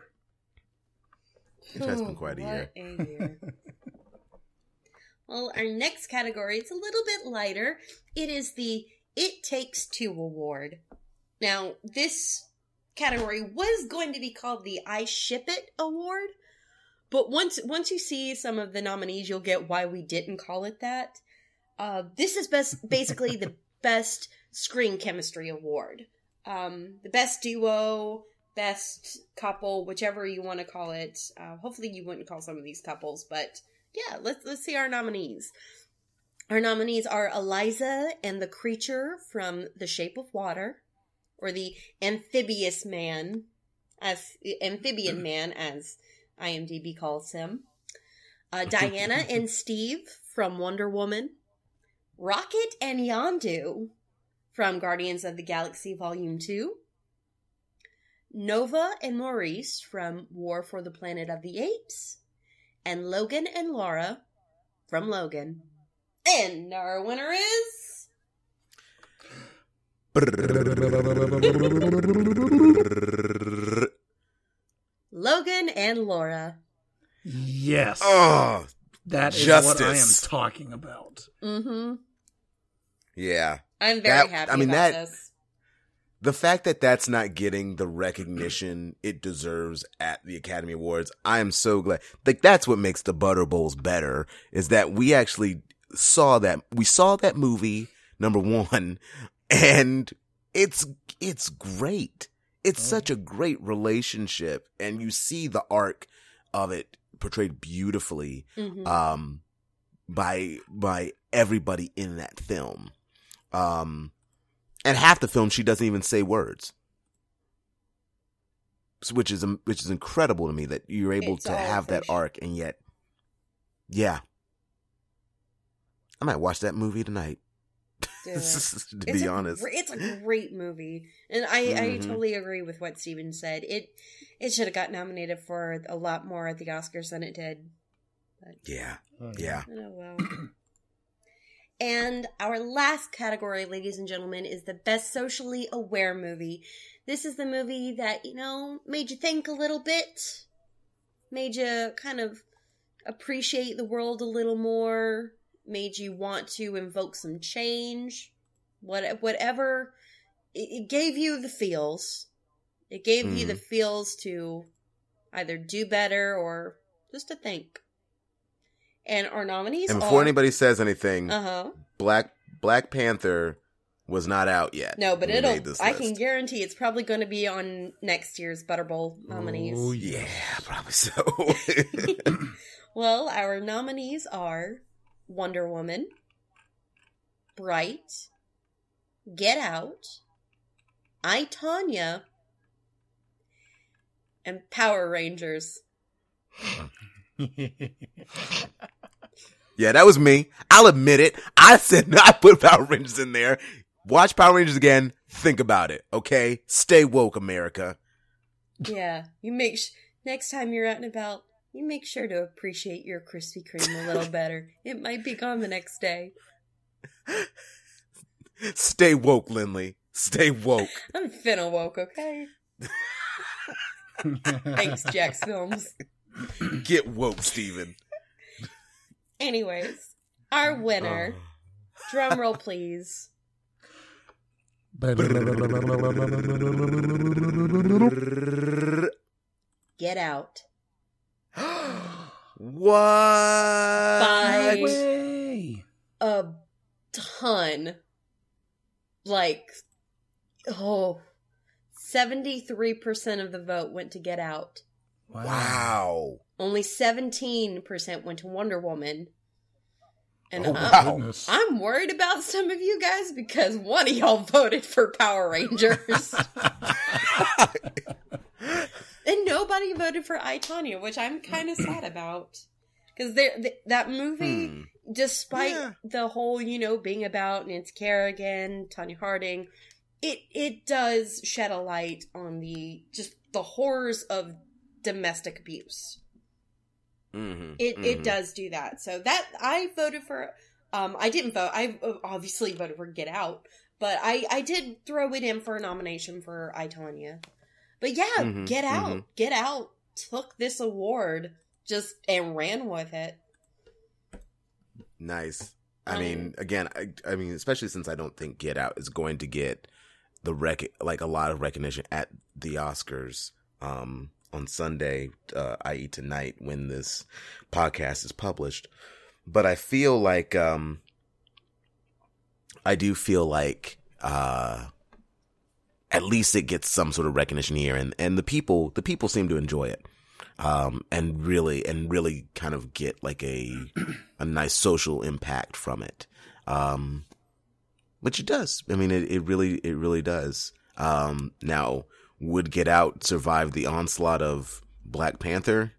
it has been quite a year. A year. well, our next category, it's a little bit lighter. It is the It Takes Two Award. Now, this category was going to be called the I Ship It Award, but once once you see some of the nominees, you'll get why we didn't call it that. Uh, this is best basically the best screen chemistry award. Um, the best duo, best couple, whichever you want to call it. Uh, hopefully, you wouldn't call some of these couples, but yeah, let's let's see our nominees. Our nominees are Eliza and the creature from The Shape of Water, or the amphibious man, as amphibian man, as IMDb calls him. Uh, Diana and Steve from Wonder Woman. Rocket and Yondu from Guardians of the Galaxy Volume 2. Nova and Maurice from War for the Planet of the Apes. And Logan and Laura from Logan. And our winner is. Logan and Laura. Yes, oh, that is what I am talking about. Mm-hmm. yeah. I'm very That- happy I mean, about that- this. The fact that that's not getting the recognition it deserves at the Academy Awards, I am so glad. Like that's what makes the Butter Bowls better is that we actually saw that we saw that movie number one, and it's it's great. It's Oh. such a great relationship, and you see the arc of it portrayed beautifully Mhm. um by by everybody in that film um and half the film she doesn't even say words which is which is incredible to me that you're able It's to all have that arc and yet, yeah, I might watch that movie tonight. Do it. to be a honest, gr- it's a great movie, and I I Mhm. totally agree with what Steven said. It it should have got nominated for a lot more at the Oscars than it did. yeah, Oh, yeah. Oh well. and our last category, ladies and gentlemen, is the best socially aware movie. This is the movie that you know made you think a little bit, made you kind of appreciate the world a little more, made you want to invoke some change, what whatever. It, it gave you the feels. It gave you Mhm. the feels to either do better or just to think. And our nominees And before are, anybody says anything, uh huh. Black Black Panther was not out yet. No, but it'll. I list. can guarantee it's probably going to be on next year's Butter Bowl nominees. Oh, Yeah, probably so. Well, our nominees are Wonder Woman, Bright, Get Out, I Tonya, and Power Rangers. yeah, that was me. I'll admit it. I said I put Power Rangers in there. Watch Power Rangers again. Think about it. Okay, stay woke, America. Yeah, you make sh- next time you're out and about, you make sure to appreciate your Krispy Kreme a little better. It might be gone the next day. Stay woke, Lindley. Stay woke. I'm finna woke, okay? Thanks, Jax Films. Get woke, Steven. Anyways, our winner, uh. drum roll please. Get out. what? Bye. Way. A ton. Like, oh, 73% of the vote went to Get Out. Wow. Wow. Only 17% went to Wonder Woman. And Oh, I'm, wow. I'm worried about some of you guys because one of y'all voted for Power Rangers. and nobody voted for I Tonya, which I'm kind of sad about. Because th- that movie, Hmm. despite Yeah. the whole, you know, being about Nancy Kerrigan, Tonya Harding, it it does shed a light on the just the horrors of domestic abuse. Mhm, It it mhm. does do that. So that I voted for. Um, I didn't vote. I obviously voted for Get Out, but I I did throw it in for a nomination for I Tonya. But yeah, Mhm, Get Out, mhm. Get Out took this award just and ran with it. Nice. I Um, mean, again, I, I mean, especially since I don't think Get Out is going to get the rec like a lot of recognition at the Oscars um, on Sunday, uh, i.e., tonight when this podcast is published. But I feel like um, I do feel like uh, at least it gets some sort of recognition here, and and the people the people seem to enjoy it. Um, and really, and really kind of get like a, a nice social impact from it. Um, which it does. I mean, it, it really, it really does. Um, now would Get Out survive the onslaught of Black Panther?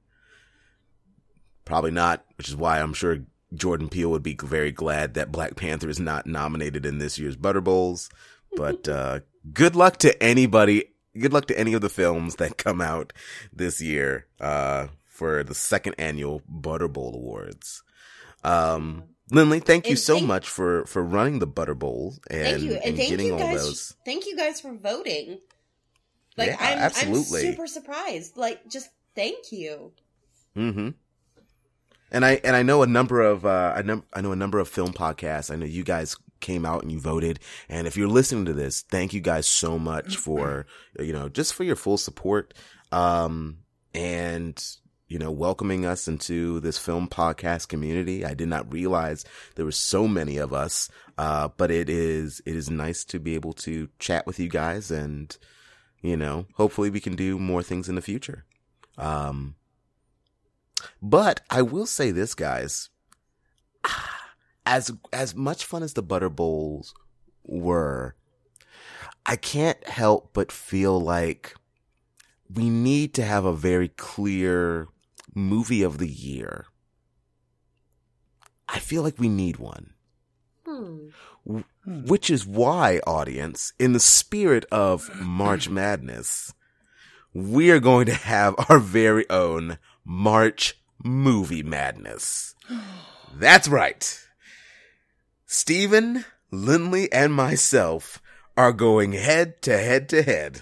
Probably not, which is why I'm sure Jordan Peele would be very glad that Black Panther is not nominated in this year's Butter Bowls. But, uh, good luck to anybody. Good luck to any of the films that come out this year, uh, for the second annual Butter Bowl Awards. Um, Lindley, thank you And so thank- much for, for running the Butter Bowl and, Thank you, and, and thank getting you all guys. those. Thank you guys for voting. Like Yeah, I'm, absolutely. I'm super surprised. Like, just thank you. Mm-hmm. And I and I know a number of uh, I know I know a number of film podcasts. I know you guys came out and you voted. And if you're listening to this, thank you guys so much for you know just for your full support. Um, and you know welcoming us into this film podcast community. I did not realize there were so many of us. Uh, but it is it is nice to be able to chat with you guys and you know hopefully we can do more things in the future. Um, but I will say this, guys. As as much fun as the Butter Bowls were, I can't help but feel like we need to have a very clear movie of the year. I feel like we need one. Hmm. Which is why, audience, in the spirit of March Madness, we are going to have our very own March Movie Madness. That's right. Steven, Lindley, and myself are going head to head to head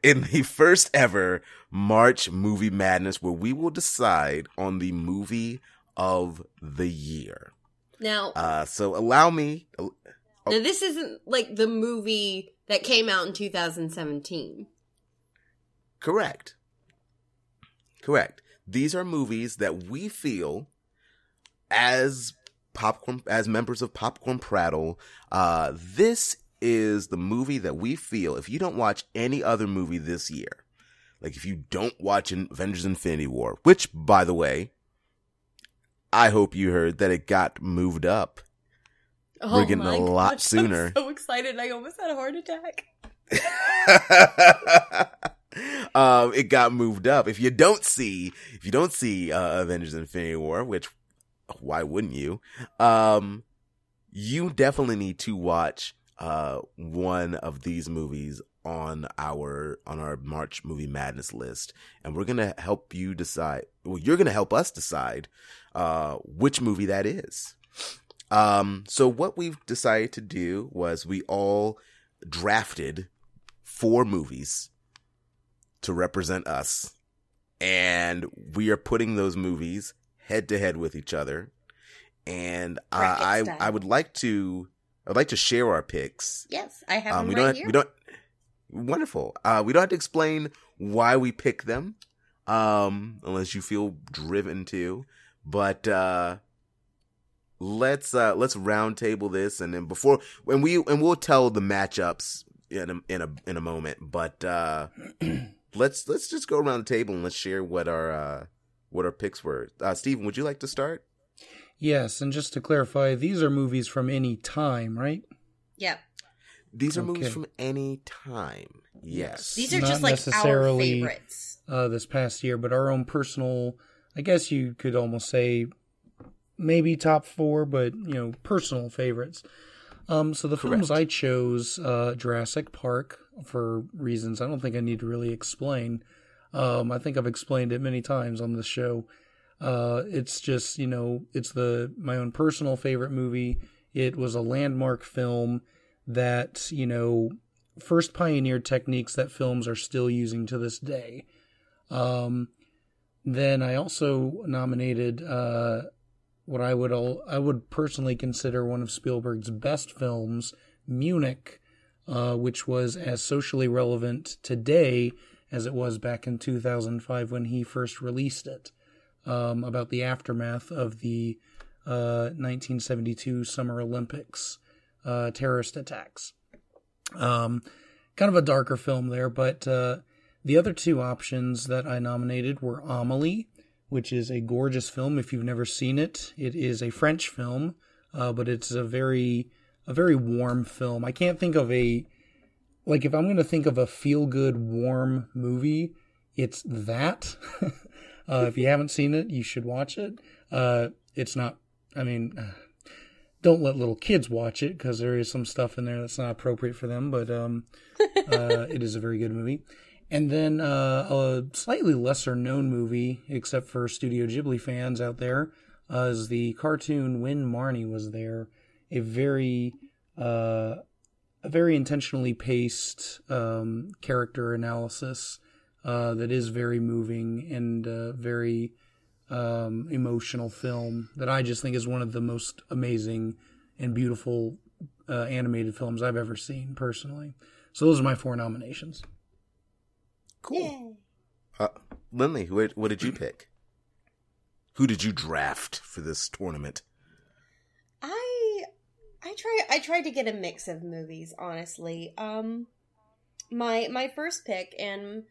in the first ever March Movie Madness where we will decide on the movie of the year. Now, Uh, so allow me. now this isn't like the movie that came out in 2017. Correct. Correct. These are movies that we feel as popcorn as members of Popcorn Prattle, uh this is the movie that we feel if you don't watch any other movie this year, like if you don't watch Avengers Infinity War, which by the way, I hope you heard that it got moved up. Oh We're getting a lot gosh, sooner. I'm so excited! I almost had a heart attack. um, it got moved up. If you don't see, if you don't see uh, Avengers: Infinity War, which why wouldn't you? Um, you definitely need to watch uh one of these movies on our on our March movie madness list, and we're gonna help you decide. Well, you're gonna help us decide uh which movie that is. Um, so what we've decided to do was we all drafted four movies to represent us, and we are putting those movies head to head with each other. And uh, I style. I would like to I'd like to share our picks. Yes, I have Um, them we right don't here. we don't wonderful. Uh, we don't have to explain why we pick them, um, unless you feel driven to. But uh, let's uh, let's roundtable this, and then before when we and we'll tell the matchups in a in a in a moment. But uh, let's let's just go around the table and let's share what our uh, what our picks were. Uh, Steven, would you like to start? Yes, and just to clarify, these are movies from any time, right? Yep. These are movies from any time. Yes. These are Not just like our necessarily- favorites. uh, this past year, but our own personal, I guess you could almost say maybe top four, but you know, personal favorites. Um, so the films I chose, uh, Jurassic Park for reasons I don't think I need to really explain. Um, I think I've explained it many times on the show. Uh, it's just, you know, it's the, my own personal favorite movie. It was a landmark film that, you know, first pioneered techniques that films are still using to this day. Um, then I also nominated uh, what I would all, I would personally consider one of Spielberg's best films, Munich, uh, which was as socially relevant today as it was back in 2005 when he first released it, um, about the aftermath of the uh, 1972 Summer Olympics uh, terrorist attacks. Um, kind of a darker film there, but uh, the other two options that I nominated were Amelie, which is a gorgeous film. If you've never seen it, it is a French film, uh, but it's a very a very warm film. I can't think of a like if I'm going to think of a feel good warm movie, it's that. uh, if you haven't seen it, you should watch it. Uh, it's not. I mean, don't let little kids watch it because there is some stuff in there that's not appropriate for them. But um, uh, it is a very good movie. And then uh, a slightly lesser known movie, except for Studio Ghibli fans out there, uh, is the cartoon When Marnie Was There. A very, uh, a very intentionally paced um, character analysis uh, that is very moving and uh, very um, emotional film that I just think is one of the most amazing and beautiful uh, animated films I've ever seen personally. So those are my four nominations. Cool. Yay. Uh, Lindley, what, what did you pick? Who did you draft for this tournament? I try I tried to get a mix of movies, honestly. Um my my first pick and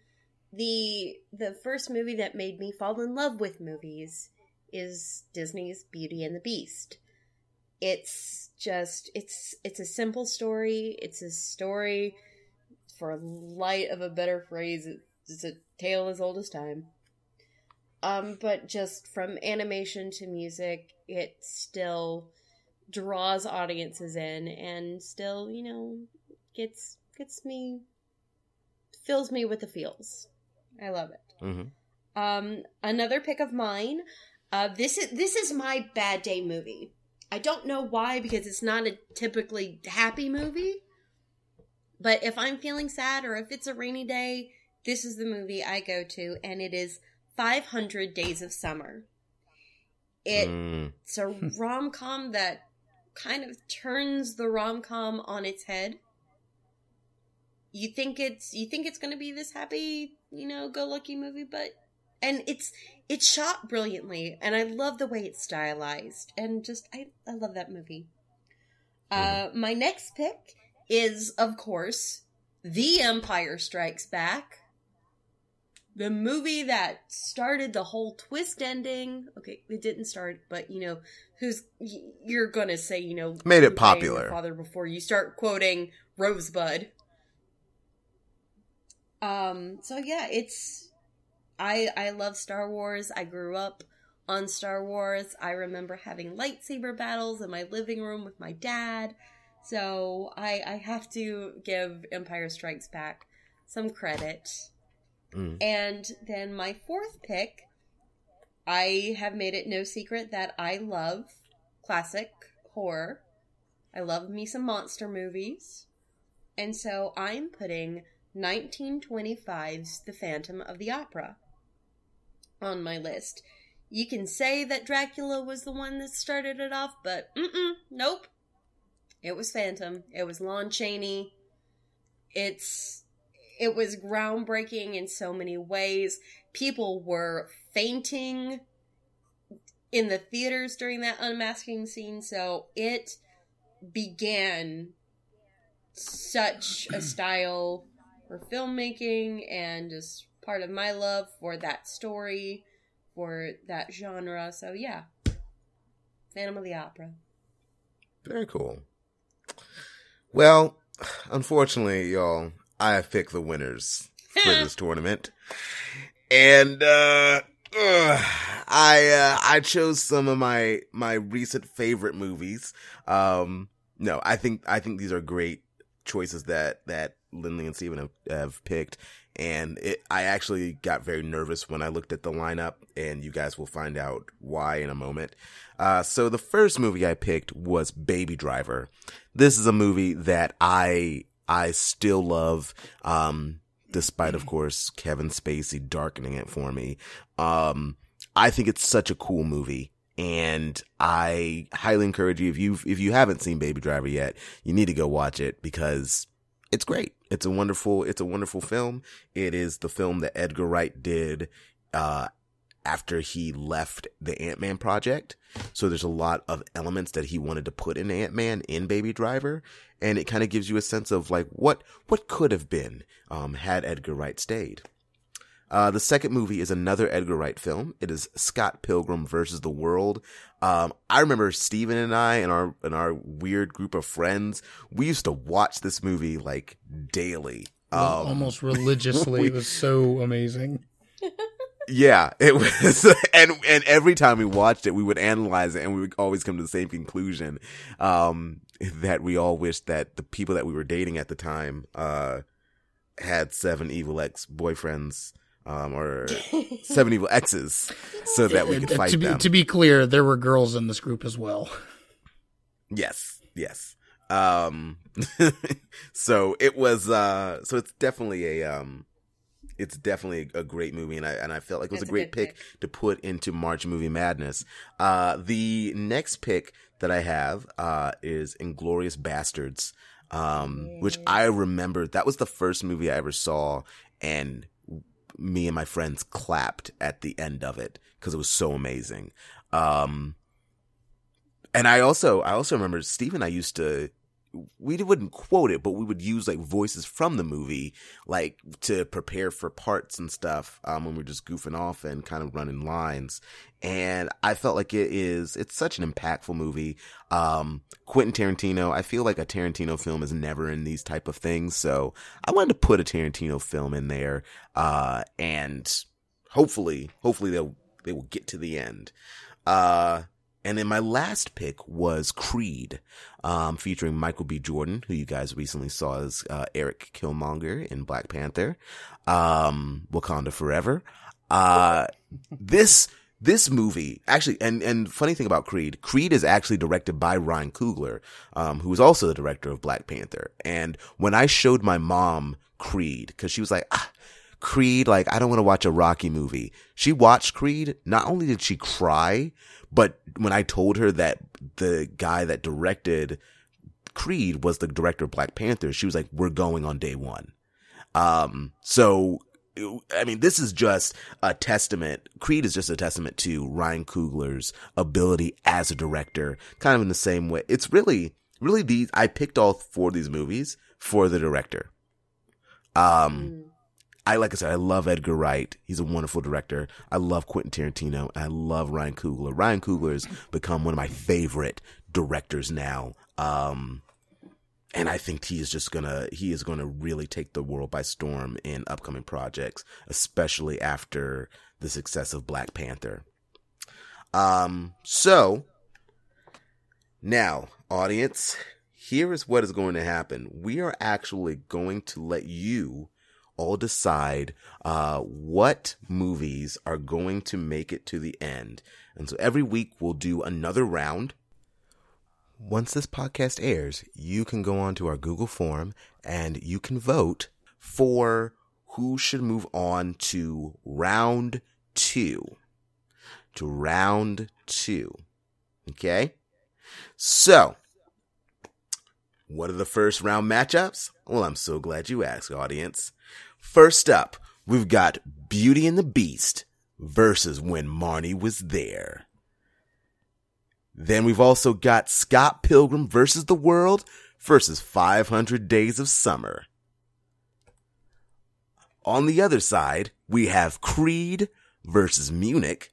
the the first movie that made me fall in love with movies is Disney's Beauty and the Beast. It's just it's it's a simple story. It's a story for light of a better phrase, It's a tale as old as time. Um, but just from animation to music, it still draws audiences in and still, you know, gets gets me fills me with the feels. I love it. Mm-hmm. Um, another pick of mine. Uh, this is this is my bad day movie. I don't know why because it's not a typically happy movie. But if I'm feeling sad or if it's a rainy day, this is the movie I go to, and it is 500 Days of Summer. It, Mm. It's a rom com that kind of turns the rom com on its head. You think it's you think it's going to be this happy, you know, go lucky movie, but and it's it's shot brilliantly, and I love the way it's stylized, and just I I love that movie. Uh, my next pick is, of course, The Empire Strikes Back. The movie that started the whole twist ending. Okay, it didn't start, but you know, who's you're gonna say, you know, Made it popular. Father before you start quoting Rosebud. Um. So yeah, it's I I love Star Wars. I grew up on Star Wars. I remember having lightsaber battles in my living room with my dad. So I I have to give Empire Strikes Back some credit. Mm. And then my fourth pick, I have made it no secret that I love classic horror. I love me some monster movies. And so I'm putting 1925's The Phantom of the Opera on my list. You can say that Dracula was the one that started it off, but nope. It was Phantom. It was Lon Chaney. It's it was groundbreaking in so many ways. People were fainting in the theaters during that unmasking scene, so it began such a style for filmmaking and just part of my love for that story, for that genre. So yeah. Phantom of the Opera. Very cool. Well, unfortunately, y'all, I have picked the winners for this tournament, and uh, ugh, I uh, I chose some of my my recent favorite movies. Um, no, I think I think these are great choices that that Lindley and Steven have, have picked. And it, I actually got very nervous when I looked at the lineup, and you guys will find out why in a moment. Uh, so the first movie I picked was Baby Driver. This is a movie that I I still love, um, despite of course Kevin Spacey darkening it for me. Um, I think it's such a cool movie. And I highly encourage you if you if you haven't seen Baby Driver yet, you need to go watch it because it's great. It's a wonderful it's a wonderful film. It is the film that Edgar Wright did uh after he left the Ant-Man project. So there's a lot of elements that he wanted to put in Ant-Man in Baby Driver and it kind of gives you a sense of like what what could have been um had Edgar Wright stayed. Uh, the second movie is another Edgar Wright film. It is Scott Pilgrim versus the World. Um, I remember Steven and I and our and our weird group of friends, we used to watch this movie like daily. Um, almost religiously. we- it was so amazing. yeah, it was, and and every time we watched it, we would analyze it, and we would always come to the same conclusion, um, that we all wished that the people that we were dating at the time, uh, had seven evil ex boyfriends, um, or seven evil exes, so that we could fight to be them. to be clear, there were girls in this group as well. Yes, yes. Um, so it was, uh, so it's definitely a, um, it's definitely a great movie, and I and I felt like it was That's a great pick, pick. to put into March Movie Madness. Uh, the next pick that I have uh, is Inglourious Basterds, um, which I remember that was the first movie I ever saw, and me and my friends clapped at the end of it because it was so amazing. Um, and I also I also remember Steve and I used to we wouldn't quote it, but we would use like voices from the movie, like to prepare for parts and stuff. Um, when we are just goofing off and kind of running lines. And I felt like it is, it's such an impactful movie. Um, Quentin Tarantino, I feel like a Tarantino film is never in these type of things. So I wanted to put a Tarantino film in there. Uh, and hopefully, hopefully they'll, they will get to the end. Uh, and then my last pick was Creed, um, featuring Michael B. Jordan, who you guys recently saw as uh, Erik Killmonger in Black Panther, um, Wakanda Forever. Uh, this this movie actually, and and funny thing about Creed, Creed is actually directed by Ryan Coogler, um, who is also the director of Black Panther. And when I showed my mom Creed, because she was like, ah, Creed, like I don't want to watch a Rocky movie. She watched Creed. Not only did she cry, but when I told her that the guy that directed Creed was the director of Black Panther, she was like, we're going on day one. Um, so, I mean, this is just a testament. Creed is just a testament to Ryan Coogler's ability as a director, kind of in the same way. It's really, really these, I picked all four of these movies for the director. Um, mm I like I said, I love Edgar Wright. He's a wonderful director. I love Quentin Tarantino. I love Ryan Coogler. Ryan Coogler has become one of my favorite directors now. Um, and I think he is just gonna he is gonna really take the world by storm in upcoming projects, especially after the success of Black Panther. Um, so now, audience, here is what is going to happen. We are actually going to let you all decide uh, what movies are going to make it to the end. And so every week we'll do another round. Once this podcast airs, you can go on to our Google form and you can vote for who should move on to round two. To round two. Okay? So, what are the first round matchups? Well, I'm so glad you asked, audience. First up, we've got Beauty and the Beast versus When Marnie Was There. Then we've also got Scott Pilgrim versus the World versus 500 Days of Summer. On the other side, we have Creed versus Munich.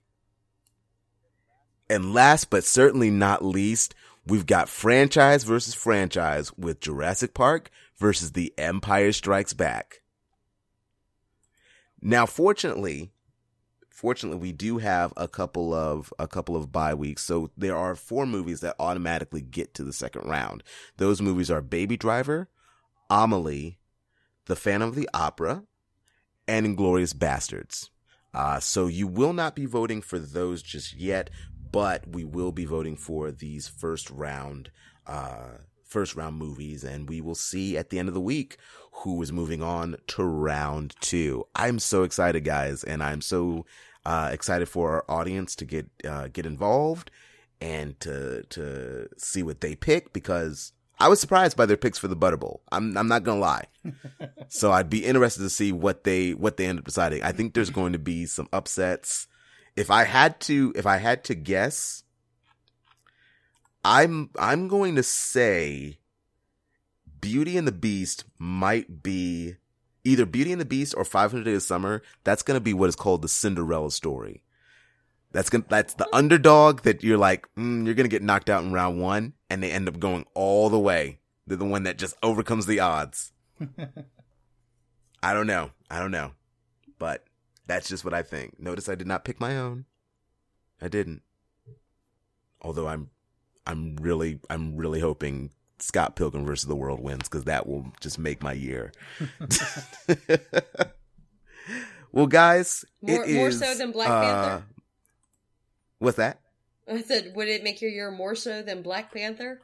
And last but certainly not least, we've got franchise versus franchise with Jurassic Park versus The Empire Strikes Back. Now, fortunately, fortunately, we do have a couple of a couple of bye weeks, so there are four movies that automatically get to the second round. Those movies are Baby Driver, Amelie, The Phantom of the Opera, and inglourious basterds Uh, so you will not be voting for those just yet, but we will be voting for these first round uh, first round movies, and we will see at the end of the week who is moving on to round two. I'm so excited, guys, and I'm so uh, excited for our audience to get uh, get involved and to to see what they pick because I was surprised by their picks for the Butter Bowl. I'm I'm not gonna lie. so I'd be interested to see what they what they end up deciding. I think there's going to be some upsets. If I had to if I had to guess, I'm I'm going to say Beauty and the Beast might be either Beauty and the Beast or 500 Days of Summer. That's going to be what is called the Cinderella story. That's gonna, that's the underdog that you're like, mm, you're going to get knocked out in round one and they end up going all the way. They're the one that just overcomes the odds. I don't know. I don't know. But that's just what I think. Notice I did not pick my own. I didn't. Although I'm I'm really I'm really hoping Scott Pilgrim versus the World wins because that will just make my year. well, guys, more, it more is, so than Black uh, Panther. What's that? I said, would it make your year more so than Black Panther?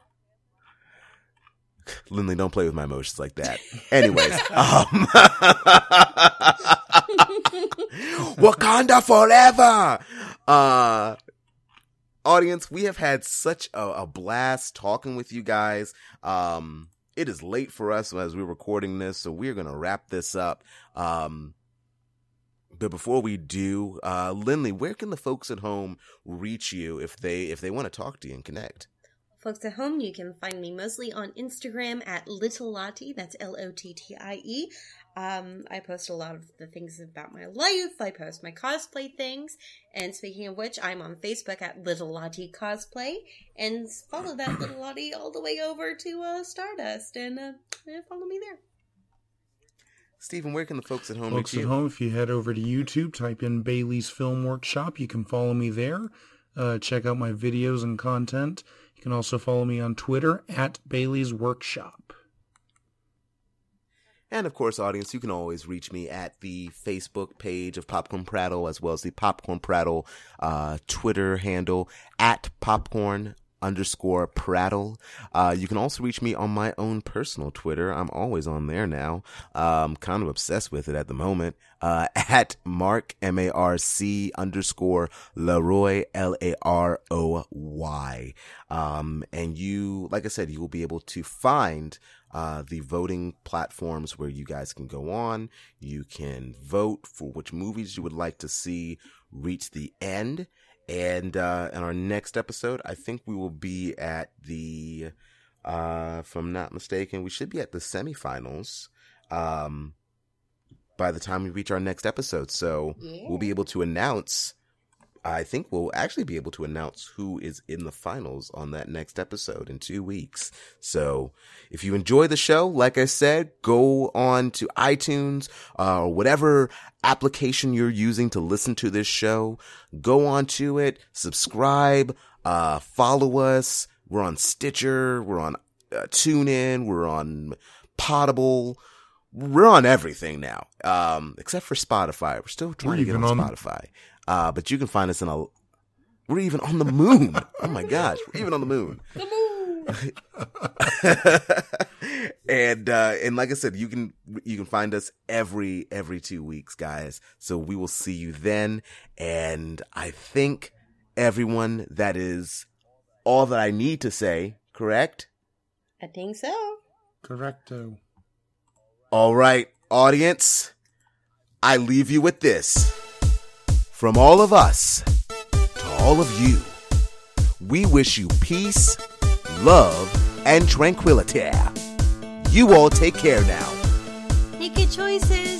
Lindley, don't play with my emotions like that. Anyways, um, Wakanda forever. Uh, audience, we have had such a, a blast talking with you guys. Um, it is late for us as we're recording this, so we're gonna wrap this up. Um, but before we do, uh, Lindley, where can the folks at home reach you if they if they want to talk to you and connect? folks at home, you can find me mostly on Instagram at Little Lottie. That's L O T T I E. Um, I post a lot of the things about my life. I post my cosplay things. And speaking of which, I'm on Facebook at Little Lottie Cosplay. And follow that Little Lottie all the way over to uh, Stardust and uh, follow me there. Steven, where can the folks at home Folks at you? home, if you head over to YouTube, type in Bailey's Film Workshop, you can follow me there. Uh, check out my videos and content. You can also follow me on Twitter at Bailey's Workshop. And of course, audience, you can always reach me at the Facebook page of Popcorn Prattle as well as the Popcorn Prattle uh, Twitter handle at popcorn underscore prattle. Uh, you can also reach me on my own personal Twitter. I'm always on there now. Um, kind of obsessed with it at the moment. Uh, at Marc M A R C underscore Laroy L A R O Y. Um, and you, like I said, you will be able to find uh, the voting platforms where you guys can go on. You can vote for which movies you would like to see reach the end. And uh, in our next episode, I think we will be at the, uh, if I'm not mistaken, we should be at the semifinals um, by the time we reach our next episode. So we'll be able to announce. I think we'll actually be able to announce who is in the finals on that next episode in two weeks. So if you enjoy the show, like I said, go on to iTunes uh, or whatever application you're using to listen to this show. Go on to it, subscribe, uh, follow us. We're on Stitcher, we're on uh, TuneIn, we're on Potable. We're on everything now, um, except for Spotify. We're still trying We're to get on, on- Spotify. Uh, but you can find us in a. We're even on the moon. oh my gosh, we're even on the moon. The moon. and uh and like I said, you can you can find us every every two weeks, guys. So we will see you then. And I think everyone that is all that I need to say, correct? I think so. Correcto. All right, audience. I leave you with this. From all of us to all of you, we wish you peace, love, and tranquility. You all take care now. Make good choices.